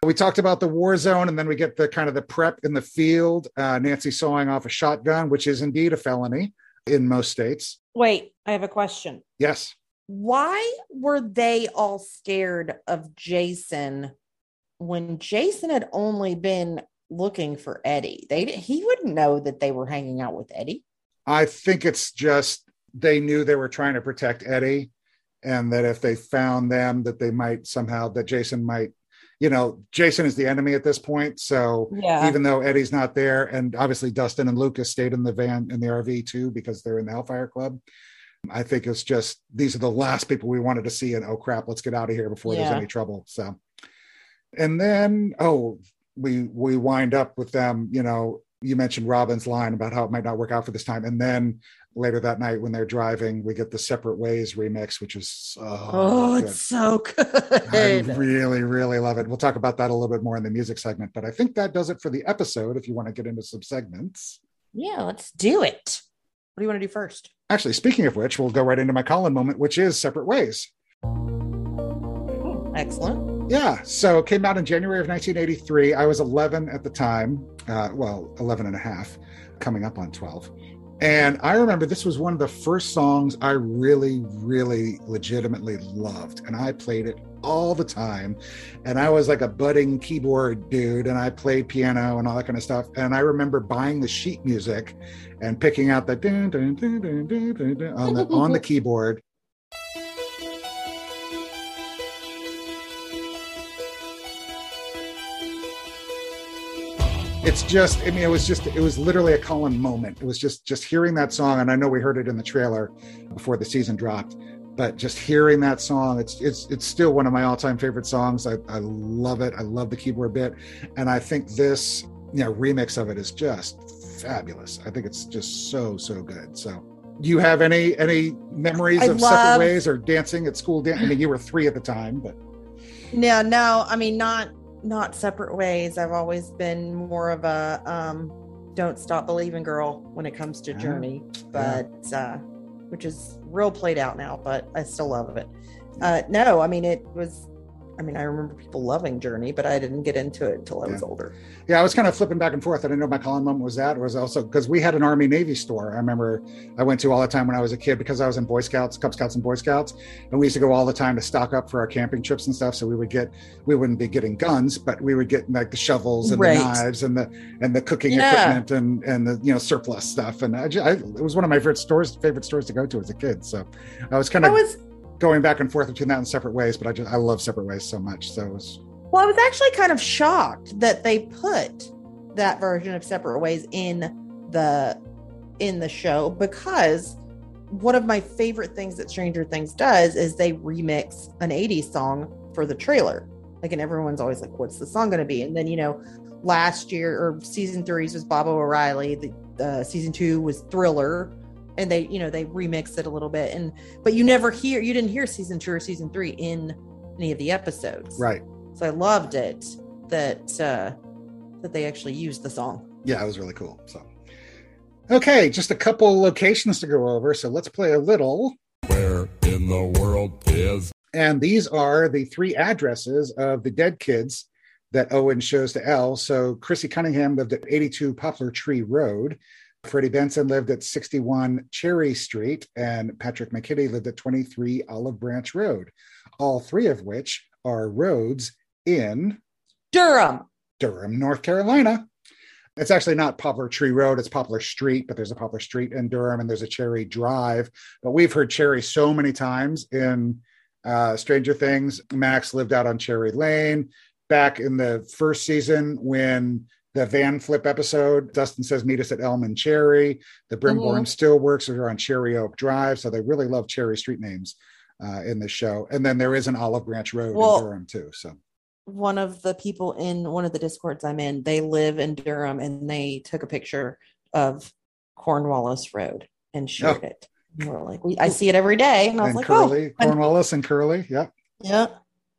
We talked about the war zone, and then we get the kind of the prep in the field. Uh, Nancy sawing off a shotgun, which is indeed a felony in most states. Wait, I have a question. Yes, Why were they all scared of Jason when Jason had only been looking for Eddie? They he wouldn't know that they were hanging out with Eddie. I think it's just they knew they were trying to protect Eddie, and that if they found them, that they might somehow that Jason might, you know, Jason is the enemy at this point. So Yeah. even though Eddie's not there, and obviously Dustin and Lucas stayed in the van in the RV too because they're in the Hellfire Club. I think it's just these are the last people we wanted to see, and oh crap, let's get out of here before there's any trouble. So, and then oh, we we wind up with them. You know, you mentioned Robin's line about how it might not work out for this time, and then later that night when they're driving, we get the Separate Ways remix, which is so Oh, good. it's so good. I really, really love it. We'll talk about that a little bit more in the music segment, but I think that does it for the episode. If you want to get into some segments, Yeah, let's do it. What do you want to do first? actually, speaking of which, we'll go right into my Colin moment, which is Separate Ways. Hmm, excellent. Yeah, so it came out in January of 1983. I was 11 at the time, uh, well, 11 and a half, coming up on 12. And I remember this was one of the first songs I really, really legitimately loved. And I played it all the time. And I was like a budding keyboard dude, and I played piano and all that kind of stuff. And I remember buying the sheet music and picking out the dun, dun, dun, on the on the keyboard. It's just i mean it was just it was literally a colin moment it was just just hearing that song and i know we heard it in the trailer before the season dropped but just hearing that song, it's it's it's still one of my all-time favorite songs. I, I love it. I love the keyboard bit, and I think this you know remix of it is just fabulous. I think it's just so so good. So. Do you have any any memories I of love- separate ways or dancing at school? Dan- I mean, you were three at the time, but No, no, I mean not not separate ways. I've always been more of a um don't stop believing girl when it comes to Ah, Journey, but uh which is real played out now, but I still love it. Uh no, I mean it was I mean I remember people loving Journey, but I didn't get into it until I was older. Yeah, I was kind of flipping back and forth. I didn't know my Colin moment was that. It was also because we had an Army Navy store. I remember I went to all the time when I was a kid because I was in Boy Scouts, Cub Scouts, and Boy Scouts, and we used to go all the time to stock up for our camping trips and stuff. So we would get, we wouldn't be getting guns, but we would get like the shovels and Right. the knives and the and the cooking Yeah. equipment and and the you know surplus stuff. And I, ju- I it was one of my favorite stores, favorite stores to go to as a kid. So I was kind I of was going back and forth between that and separate ways, but I just I love separate ways so much. So it was well, I was actually kind of shocked that they put that version of Separate Ways in the in the show because one of my favorite things that Stranger Things does is they remix an 80s song for the trailer. Like and everyone's always like, what's the song gonna be? And then you know, last year or season three's was Baba O'Riley, the uh, season two was Thriller. And they, you know, they remixed it a little bit. And but you never hear you didn't hear season two or season three in any of the episodes. right. So I loved it that uh that they actually used the song. yeah, it was really cool. So, okay, just a couple locations to go over. So let's play a little. Where in the world is And these are the three addresses of the dead kids that Owen shows to Elle. So Chrissy Cunningham lived at 82 Poplar Tree Road. Freddie Benson lived at 61 Cherry Street, and Patrick McKinney lived at 23 Olive Branch Road. All three of which are roads in Durham. Durham, North Carolina. It's actually not Poplar Tree Road, it's Poplar Street, but there's a Poplar Street in Durham and there's a Cherry Drive. But we've heard Cherry so many times in uh, Stranger Things. Max lived out on Cherry Lane. Back in the first season, when the van flip episode, Dustin says, Meet us at Elm and Cherry. The Brimborn Steelworks are on Cherry Oak Drive. So they really love Cherry street names uh, in the show. And then there is an Olive Branch Road Well- in Durham, too. So One of the people in one of the discords I'm in, they live in Durham and they took a picture of Cornwallis Road and shared it. And we're like, we, I see it every day. And I was and like, Curly, oh, Cornwallis and Curly. Yep. yeah.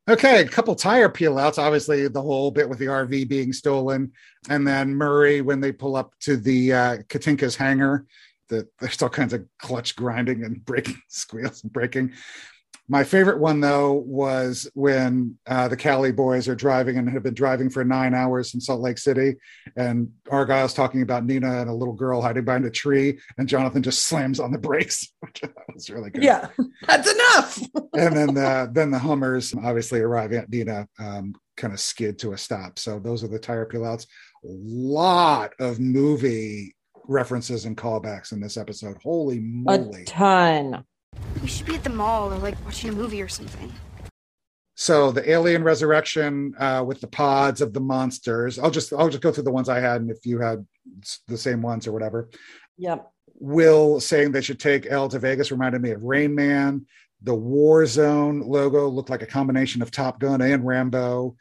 Okay, a couple tire peel outs. Obviously, the whole bit with the RV being stolen, and then Murray when they pull up to the uh, Katinka's hangar, that there's all kinds of clutch grinding and breaking squeals and breaking. My favorite one though was when uh, the Cali boys are driving and have been driving for nine hours in Salt Lake City, and Argyle's talking about Nina and a little girl hiding behind a tree, and Jonathan just slams on the brakes. that was really good Yeah. That's enough. and then the then the Hummers obviously arriving at Nina um, kind of skid to a stop. So those are the tire peel outs. A lot of movie references and callbacks in this episode. Holy moly. A ton. We should be at the mall or like watching a movie or something. So the alien resurrection uh, with the pods of the monsters. I'll just I'll just go through the ones I had, and if you had the same ones or whatever. Yep. Will saying they should take L to Vegas reminded me of Rain Man. The Warzone logo looked like a combination of Top Gun and Rambo.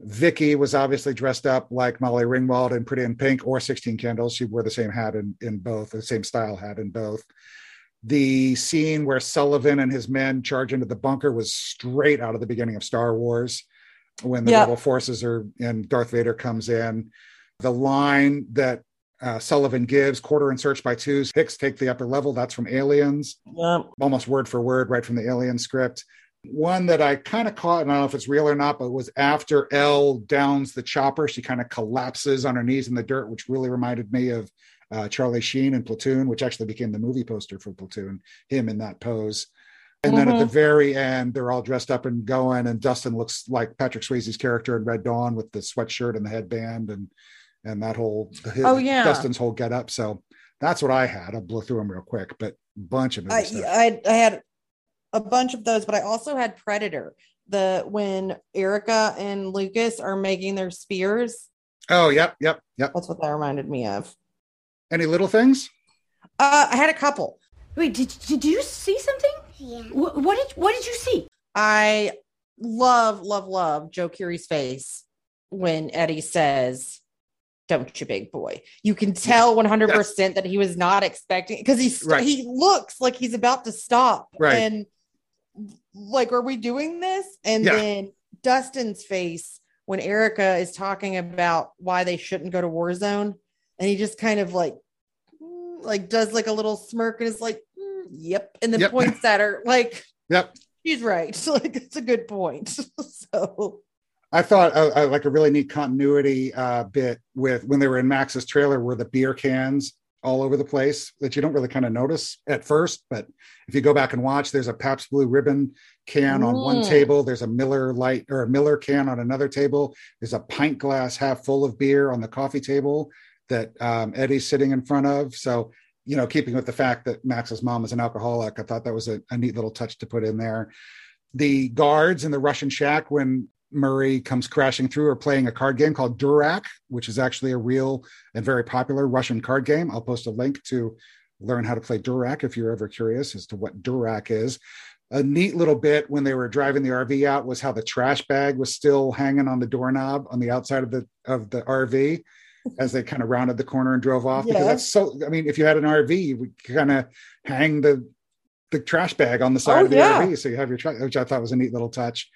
Vicky was obviously dressed up like Molly Ringwald in Pretty in Pink or 16 Candles. She wore the same hat in, in both, the same style hat in both. The scene where Sullivan and his men charge into the bunker was straight out of the beginning of Star Wars when the Yeah. rebel forces are and Darth Vader comes in. The line that uh, Sullivan gives, quarter and search by twos, Hicks take the upper level. That's from Aliens almost word for word right from the alien script. One that I kind of caught, and I don't know if it's real or not, but was after Elle downs the chopper, she kind of collapses on her knees in the dirt, which really reminded me of uh, Charlie Sheen in Platoon, which actually became the movie poster for Platoon, him in that pose. And then at the very end, they're all dressed up and going, and Dustin looks like Patrick Swayze's character in Red Dawn with the sweatshirt and the headband and and that whole Oh, yeah. Dustin's whole get up. So that's what I had. I'll blow through them real quick, but bunch of I, stuff. I I had a bunch of those, but I also had Predator. The when Erica and Lucas are making their spears. Oh, yep, yep, yep. That's what that reminded me of. Any little things? Uh, I had a couple. Wait, did, did you see something? Yeah. Wh- what did what did you see? I love, love, love Joe Keery's face when Eddie says, Don't you, big boy. You can tell 100% that he was not expecting because he's Right. he looks like he's about to stop. Right. And like, are we doing this? And Yeah. then Dustin's face when Erica is talking about why they shouldn't go to Warzone. And he just kind of like, like does like a little smirk and is like, "Mm, yep. And then Yep. points at her like, Yep. she's right. like it's a good point. so I thought uh, uh, like a really neat continuity uh, bit with when they were in Max's trailer were the beer cans all over the place that you don't really kind of notice at first. But if you go back and watch, there's a Pabst Blue Ribbon can on one Mm. table. There's a Miller Lite or a Miller can on another table. There's a pint glass half full of beer on the coffee table that um, Eddie's sitting in front of. So, you know, keeping with the fact that Max's mom is an alcoholic, I thought that was a, a neat little touch to put in there. The guards in the Russian shack when Murray comes crashing through are playing a card game called Durak, which is actually a real and very popular Russian card game. I'll post a link to learn how to play Durak if you're ever curious as to what Durak is. A neat little bit when they were driving the RV out was how the trash bag was still hanging on the doorknob on the outside of the of the RV as they kind of rounded the corner and drove off. Because that's so I mean, if you had an RV, you would kind of hang the the trash bag on the oh, side Oh, of the yeah. RV. So you have your trash, which I thought was a neat little touch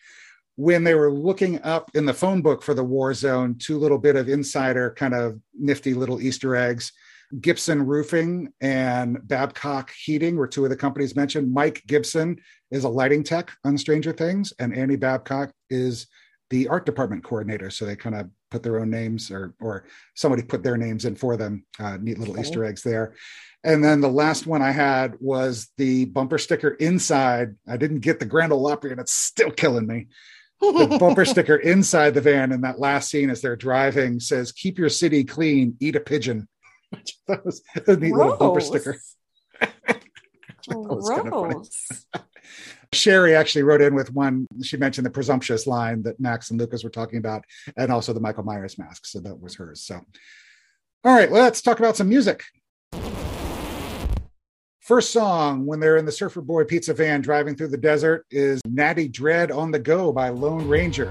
when they were looking up in the phone book for the war zone two little bit of insider kind of nifty little easter eggs gibson roofing and babcock heating were two of the companies mentioned mike gibson is a lighting tech on stranger things and annie babcock is the art department coordinator so they kind of put their own names or or somebody put their names in for them uh, neat little Okay. easter eggs there and then the last one I had was the bumper sticker inside. I didn't get the Grand Ole Opry, and it's still killing me the bumper sticker inside the van in that last scene as they're driving says keep your city clean eat a pigeon that was a neat little bumper Gross. sticker was kinda funny. Sherry actually wrote in with one she mentioned the presumptuous line that max and lucas were talking about and also the michael myers mask. So that was hers. So all right let's talk about some music. First song when they're in the Surfer Boy pizza van driving through the desert is Natty Dread on the Go by Lone Ranger.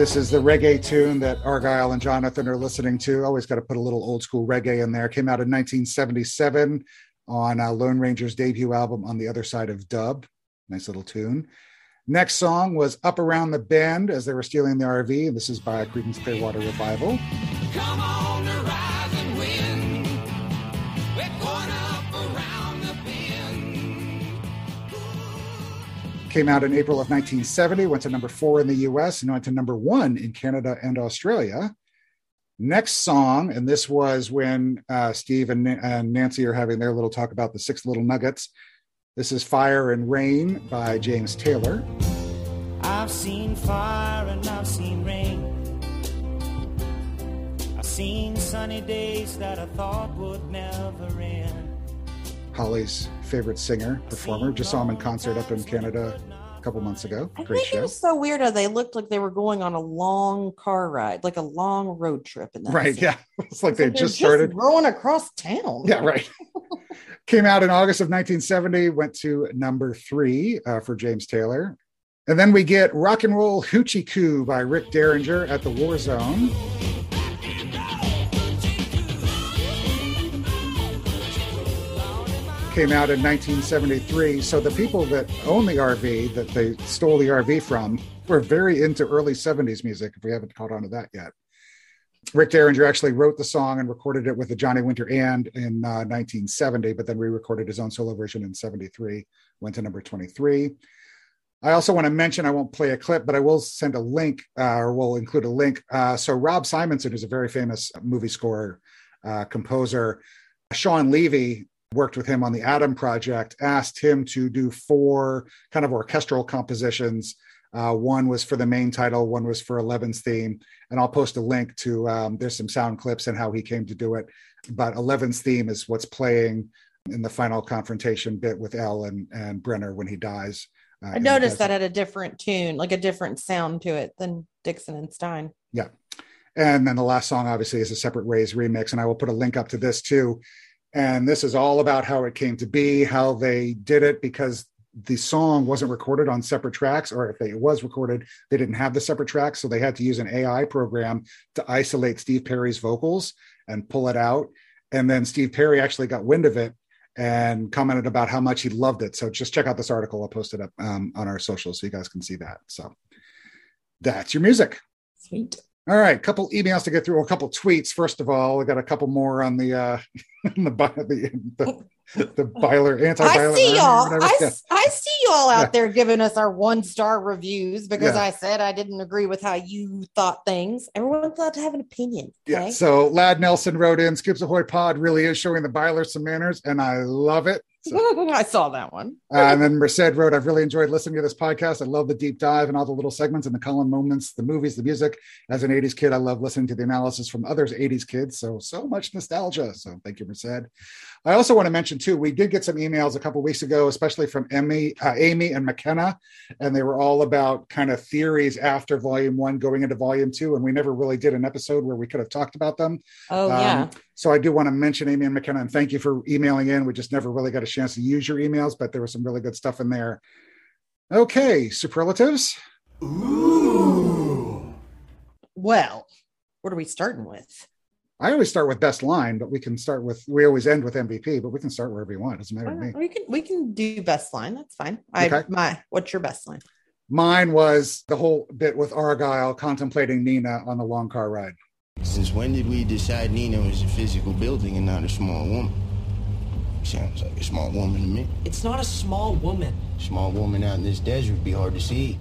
This is the reggae tune that Argyle and Jonathan are listening to. Always got to put a little old school reggae in there. Came out in 1977 on uh, Lone Ranger's debut album, On the Other Side of Dub. Nice little tune. Next song was Up Around the Bend as they were stealing the RV. This is by Creedence Clearwater Revival. Come on, Came out in April of 1970, went to number four in the US and went to number one in Canada and Australia. Next song, and this was when uh, Steve and, and Nancy are having their little talk about the six little nuggets. This is Fire and Rain by James Taylor. I've seen fire and I've seen rain. I've seen sunny days that I thought would never end. Holly's favorite singer, performer. Just saw him in concert up in Canada a couple months ago. I Great think it show. was so weird how they looked like they were going on a long car ride, like a long road trip. In that Right. scene. Yeah. It's like they just started. going across town. Yeah, right. Came out in August of 1970, went to number three uh, for James Taylor. And then we get Rock and Roll Hoochie Coo by Rick Derringer at the War Zone. Came out in 1973. So the people that own the RV that they stole the RV from were very into early 70s music, if we haven't caught on to that yet. Rick Derringer actually wrote the song and recorded it with the Johnny Winter and in uh, 1970, but then re-recorded his own solo version in 73, went to number 23. I also want to mention, I won't play a clip, but I will send a link uh, or we'll include a link. Uh, so Rob Simonsen is a very famous movie score uh, composer. Shawn Levy worked with him on the Adam Project, asked him to do four kind of orchestral compositions. Uh, one was for the main title, one was for Eleven's theme, and I'll post a link to. Um, there's some sound clips and how he came to do it. But Eleven's theme is what's playing in the final confrontation bit with Elle and and Brenner when he dies. Uh, I noticed that had a different tune, like a different sound to it than Dixon and Stein. Yeah. And then the last song, obviously, is a Separate Ways remix. And I will put a link up to this too. And this is all about how it came to be, how they did it, because the song wasn't recorded on separate tracks, or if it was recorded, they didn't have the separate tracks. So they had to use an AI program to isolate Steve Perry's vocals and pull it out. And then Steve Perry actually got wind of it and commented about how much he loved it. So just check out this article. I'll post it up um, on our socials so you guys can see that. So that's your music. Sweet. All right, couple emails to get through, a couple tweets. First of all, we got a couple more on the uh the the the, the Byler anti I see y'all. I, Yeah. I see y'all out Yeah. there giving us our one star reviews because Yeah. I said I didn't agree with how you thought things. Everyone's allowed to have an opinion. Okay. Yeah. So Lad Nelson wrote in Scoops Ahoy Pod really is showing the Byler some manners, and I love it. So- I saw that one. Uh, and then Merced wrote, I've really enjoyed listening to this podcast. I love the deep dive and all the little segments and the Colin moments, the movies, the music. As an 80s kid, I love listening to the analysis from others 80s kids. So, so much nostalgia. So, thank you, Merced. I also want to mention, too, we did get some emails a couple weeks ago, especially from Emmy, uh, Amy and McKenna, and they were all about kind of theories after volume one going into volume two. And we never really did an episode where we could have talked about them. Oh, Um, yeah. So I do want to mention Amy and McKenna and thank you for emailing in. We just never really got a chance to use your emails, but there was some really good stuff in there. Okay, superlatives. Ooh. Well, what are we starting with? I always start with best line, but we can start with we always end with MVP, but we can start wherever you want. It doesn't matter to uh, me. We can we can do best line. That's fine. I Okay. my what's your best line? Mine was the whole bit with Argyle contemplating Nina on the long car ride. Since when did we decide Nina was a physical building and not a small woman? Sounds like a small woman to me. It's not a small woman. Small woman out in this desert would be hard to see.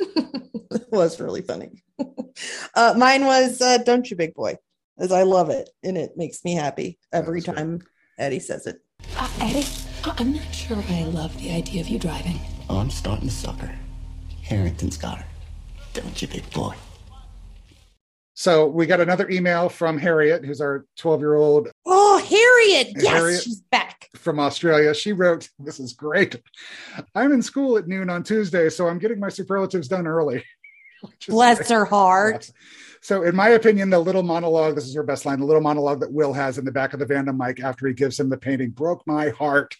was really funny. uh, mine was uh, "Don't You, Big Boy," as I love it, and it makes me happy every That's good. time Eddie says it. Uh, Eddie, I- I'm not sure I love the idea of you driving. Oh, I'm starting to suck her. Harrington's got her. Don't you, big boy? So we got another email from Harriet, who's our 12 year old Harriet! Yes, Harriet. she's back. from Australia. She wrote, This is great. I'm in school at noon on Tuesday, so I'm getting my superlatives done early. Bless great. her heart. So, in my opinion, the little monologue, this is her best line, the little monologue that Will has in the back of the Vanda mic after he gives him the painting broke my heart.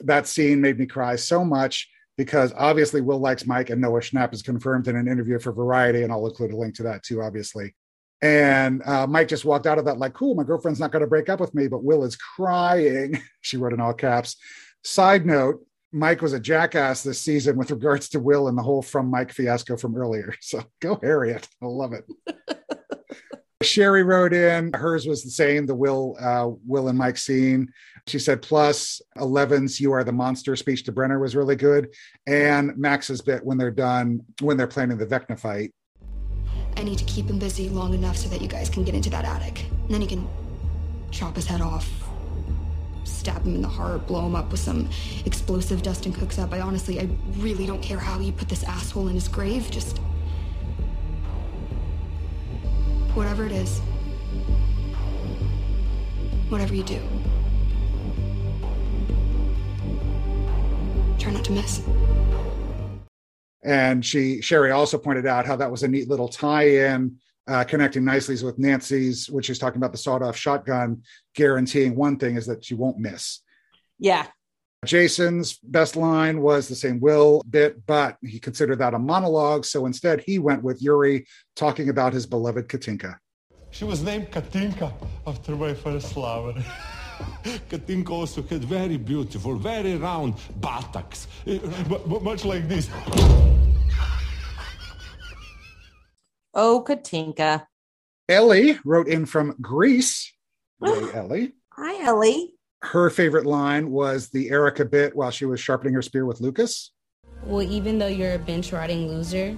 That scene made me cry so much because obviously Will likes Mike and Noah Schnapp is confirmed in an interview for Variety, and I'll include a link to that too, obviously. And uh, Mike just walked out of that like, cool, my girlfriend's not going to break up with me, but Will is crying. she wrote in all caps. Side note, Mike was a jackass this season with regards to Will and the whole from Mike fiasco from earlier. So go Harriet. I love it. Sherry wrote in, hers was the same, the Will, uh, Will and Mike scene. She said, plus 11's You Are the Monster speech to Brenner was really good. And Max's bit when they're done, when they're planning the Vecna fight. I need to keep him busy long enough so that you guys can get into that attic. And then you can chop his head off, stab him in the heart, blow him up with some explosive Dustin cooks up. I honestly, I really don't care how you put this asshole in his grave. Just. Whatever it is. Whatever you do. Try not to miss. And she, Sherry also pointed out how that was a neat little tie-in, uh, connecting nicely with Nancy's, which is talking about the sawed-off shotgun, guaranteeing one thing is that she won't miss. Yeah. Jason's best line was the same Will bit, but he considered that a monologue. So instead, he went with Yuri talking about his beloved Katinka. She was named Katinka after my first lover. Katinka also had very beautiful, very round buttocks, eh, mu- mu- much like this. Oh, Katinka. Ellie wrote in from Greece. Hey, Ellie. Hi, Ellie. Her favorite line was the Erica bit while she was sharpening her spear with Lucas. Well, even though you're a bench riding loser,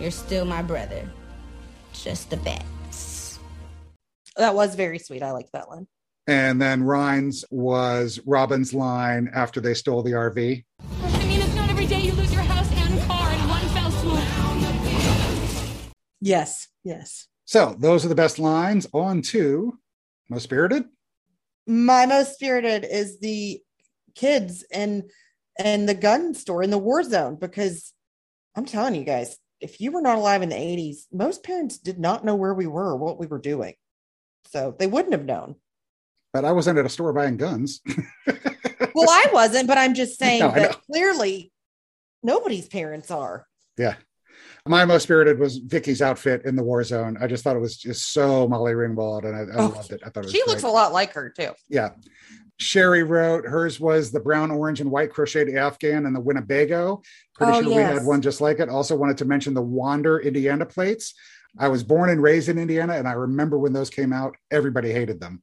you're still my brother. Just the facts. That was very sweet. I like that one. And then Ryan's was Robin's line after they stole the RV. I mean, it's not every day you lose your house and car in one fell swoop. Yes. Yes. So those are the best lines. On to Most Spirited. My most spirited is the kids and and the gun store in the war zone because I'm telling you guys, if you were not alive in the 80s, most parents did not know where we were or what we were doing. So they wouldn't have known. But I wasn't at a store buying guns. Well, I wasn't, but I'm just saying No, that clearly nobody's parents are. yeah. My most spirited was Vicky's outfit in the war zone. I just thought it was just so Molly Ringwald, and I, I Oh, loved it. I thought it was She looks a lot like her too. yeah. Sherry wrote hers was the brown, orange, and white crocheted Afghan and the Winnebago. Pretty Oh, sure we had one just like it. Also wanted to mention the Wander Indiana plates. I was born and raised in Indiana, and I remember when those came out, everybody hated them.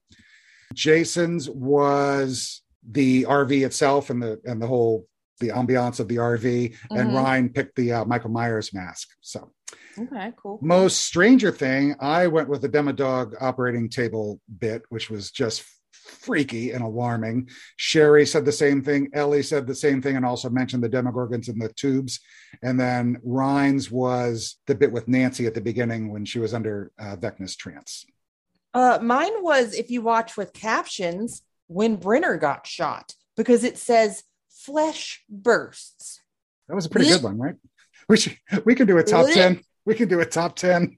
Jason's was the RV itself and the and the whole the ambiance of the RV, and Mhm. Ryan picked the uh, Michael Myers mask. So Okay, cool. most stranger thing, I went with the Demodog operating table bit, which was just freaky and alarming. Sherry said the same thing. Ellie said the same thing and also mentioned the Demogorgons in the tubes. And then Ryan's was the bit with Nancy at the beginning when she was under uh, Vecna's trance. Uh, mine was if you watch with captions when Brenner got shot because it says flesh bursts. That was a pretty good one, right? We should we can do a top. 10. We can do a top 10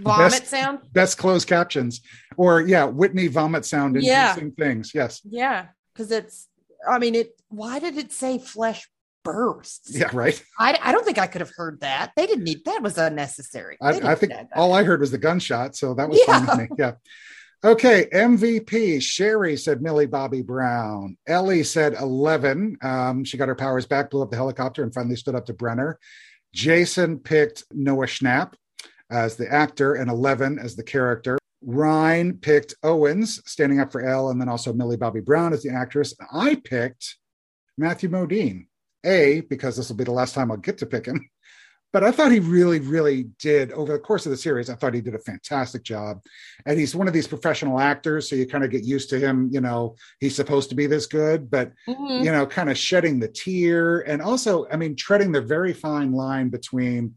Vomit Best- sound. best closed captions. Or yeah, Whitney vomit sound Yeah. inducing things. Yes. Yeah, because it's. I mean, it. Why did it say flesh bursts? Yeah, right. I, I don't think I could have heard that. They didn't need that. Was unnecessary. I, I think all I heard was the gunshot, so that was fine. Yeah. Okay, MVP. Sherry said Millie Bobby Brown. Ellie said 11. Um, she got her powers back, blew up the helicopter, and finally stood up to Brenner. Jason picked Noah Schnapp as the actor and 11 as the character. Ryan picked Owens, standing up for Elle, and then also Millie Bobby Brown as the actress. I picked Matthew Modine. A, because this will be the last time I'll get to pick him. But I thought he really, really did over the course of the series. I thought he did a fantastic job. And he's one of these professional actors. So you kind of get used to him. You know, he's supposed to be this good, but, Mhm. you know, kind of shedding the tear. And also, I mean, treading the very fine line between,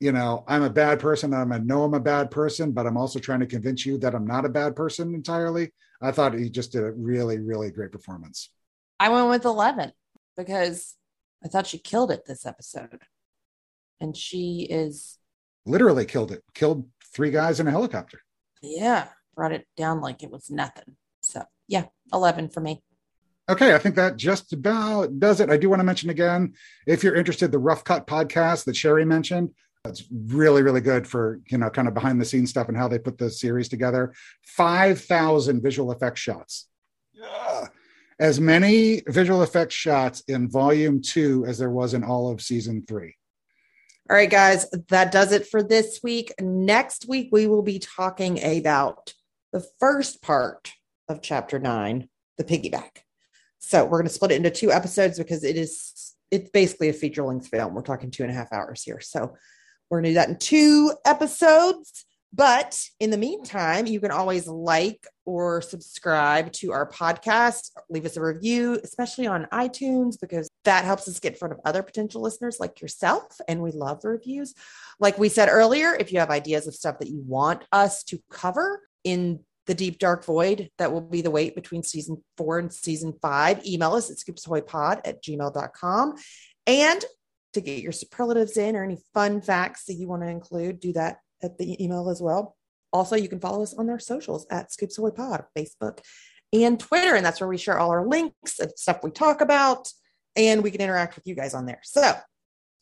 you know, I'm a bad person. I'm a know I'm a bad person, but I'm also trying to convince you that I'm not a bad person entirely. I thought he just did a really, really great performance. I went with 11 because I thought she killed it this episode. And she is, Literally killed it, killed three guys in a helicopter. yeah, brought it down like it was nothing. So, yeah, 11 for me. Okay, I think that just about does it. I do want to mention again, if you're interested, the Rough Cut podcast that Sherry mentioned, that's really, really good for, you know, kind of behind the scenes stuff and how they put the series together. 5,000 visual effects shots. Yeah. As many visual effects shots in volume two as there was in all of season three. All right, guys, that does it for this week. Next week, we will be talking about the first part of chapter nine, the piggyback. So we're going to split it into two episodes because it is it's basically a feature length film. We're talking two and a half hours here. So we're going to do that in two episodes. But in the meantime, you can always like or subscribe to our podcast, leave us a review, especially on iTunes, because that helps us get in front of other potential listeners like yourself. And we love the reviews. Like we said earlier, if you have ideas of stuff that you want us to cover in the deep dark void that will be the wait between season four and season five, email us at scoopsahoypod at gmail.com. And to get your superlatives in or any fun facts that you want to include, do that at the email as well. Also, you can follow us on our socials at Scoops Ahoy Pod, Facebook and Twitter. And that's where we share all our links and stuff we talk about. And we can interact with you guys on there. So,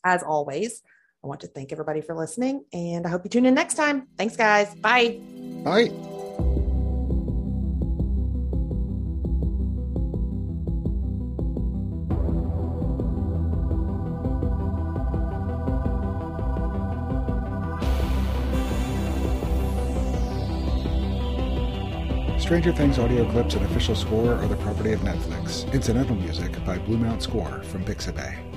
as always, I want to thank everybody for listening. And I hope you tune in next time. Thanks, guys. Bye. Bye. Stranger Things audio clips and official score are the property of Netflix. Incidental music by Blue Mount Score from Pixabay.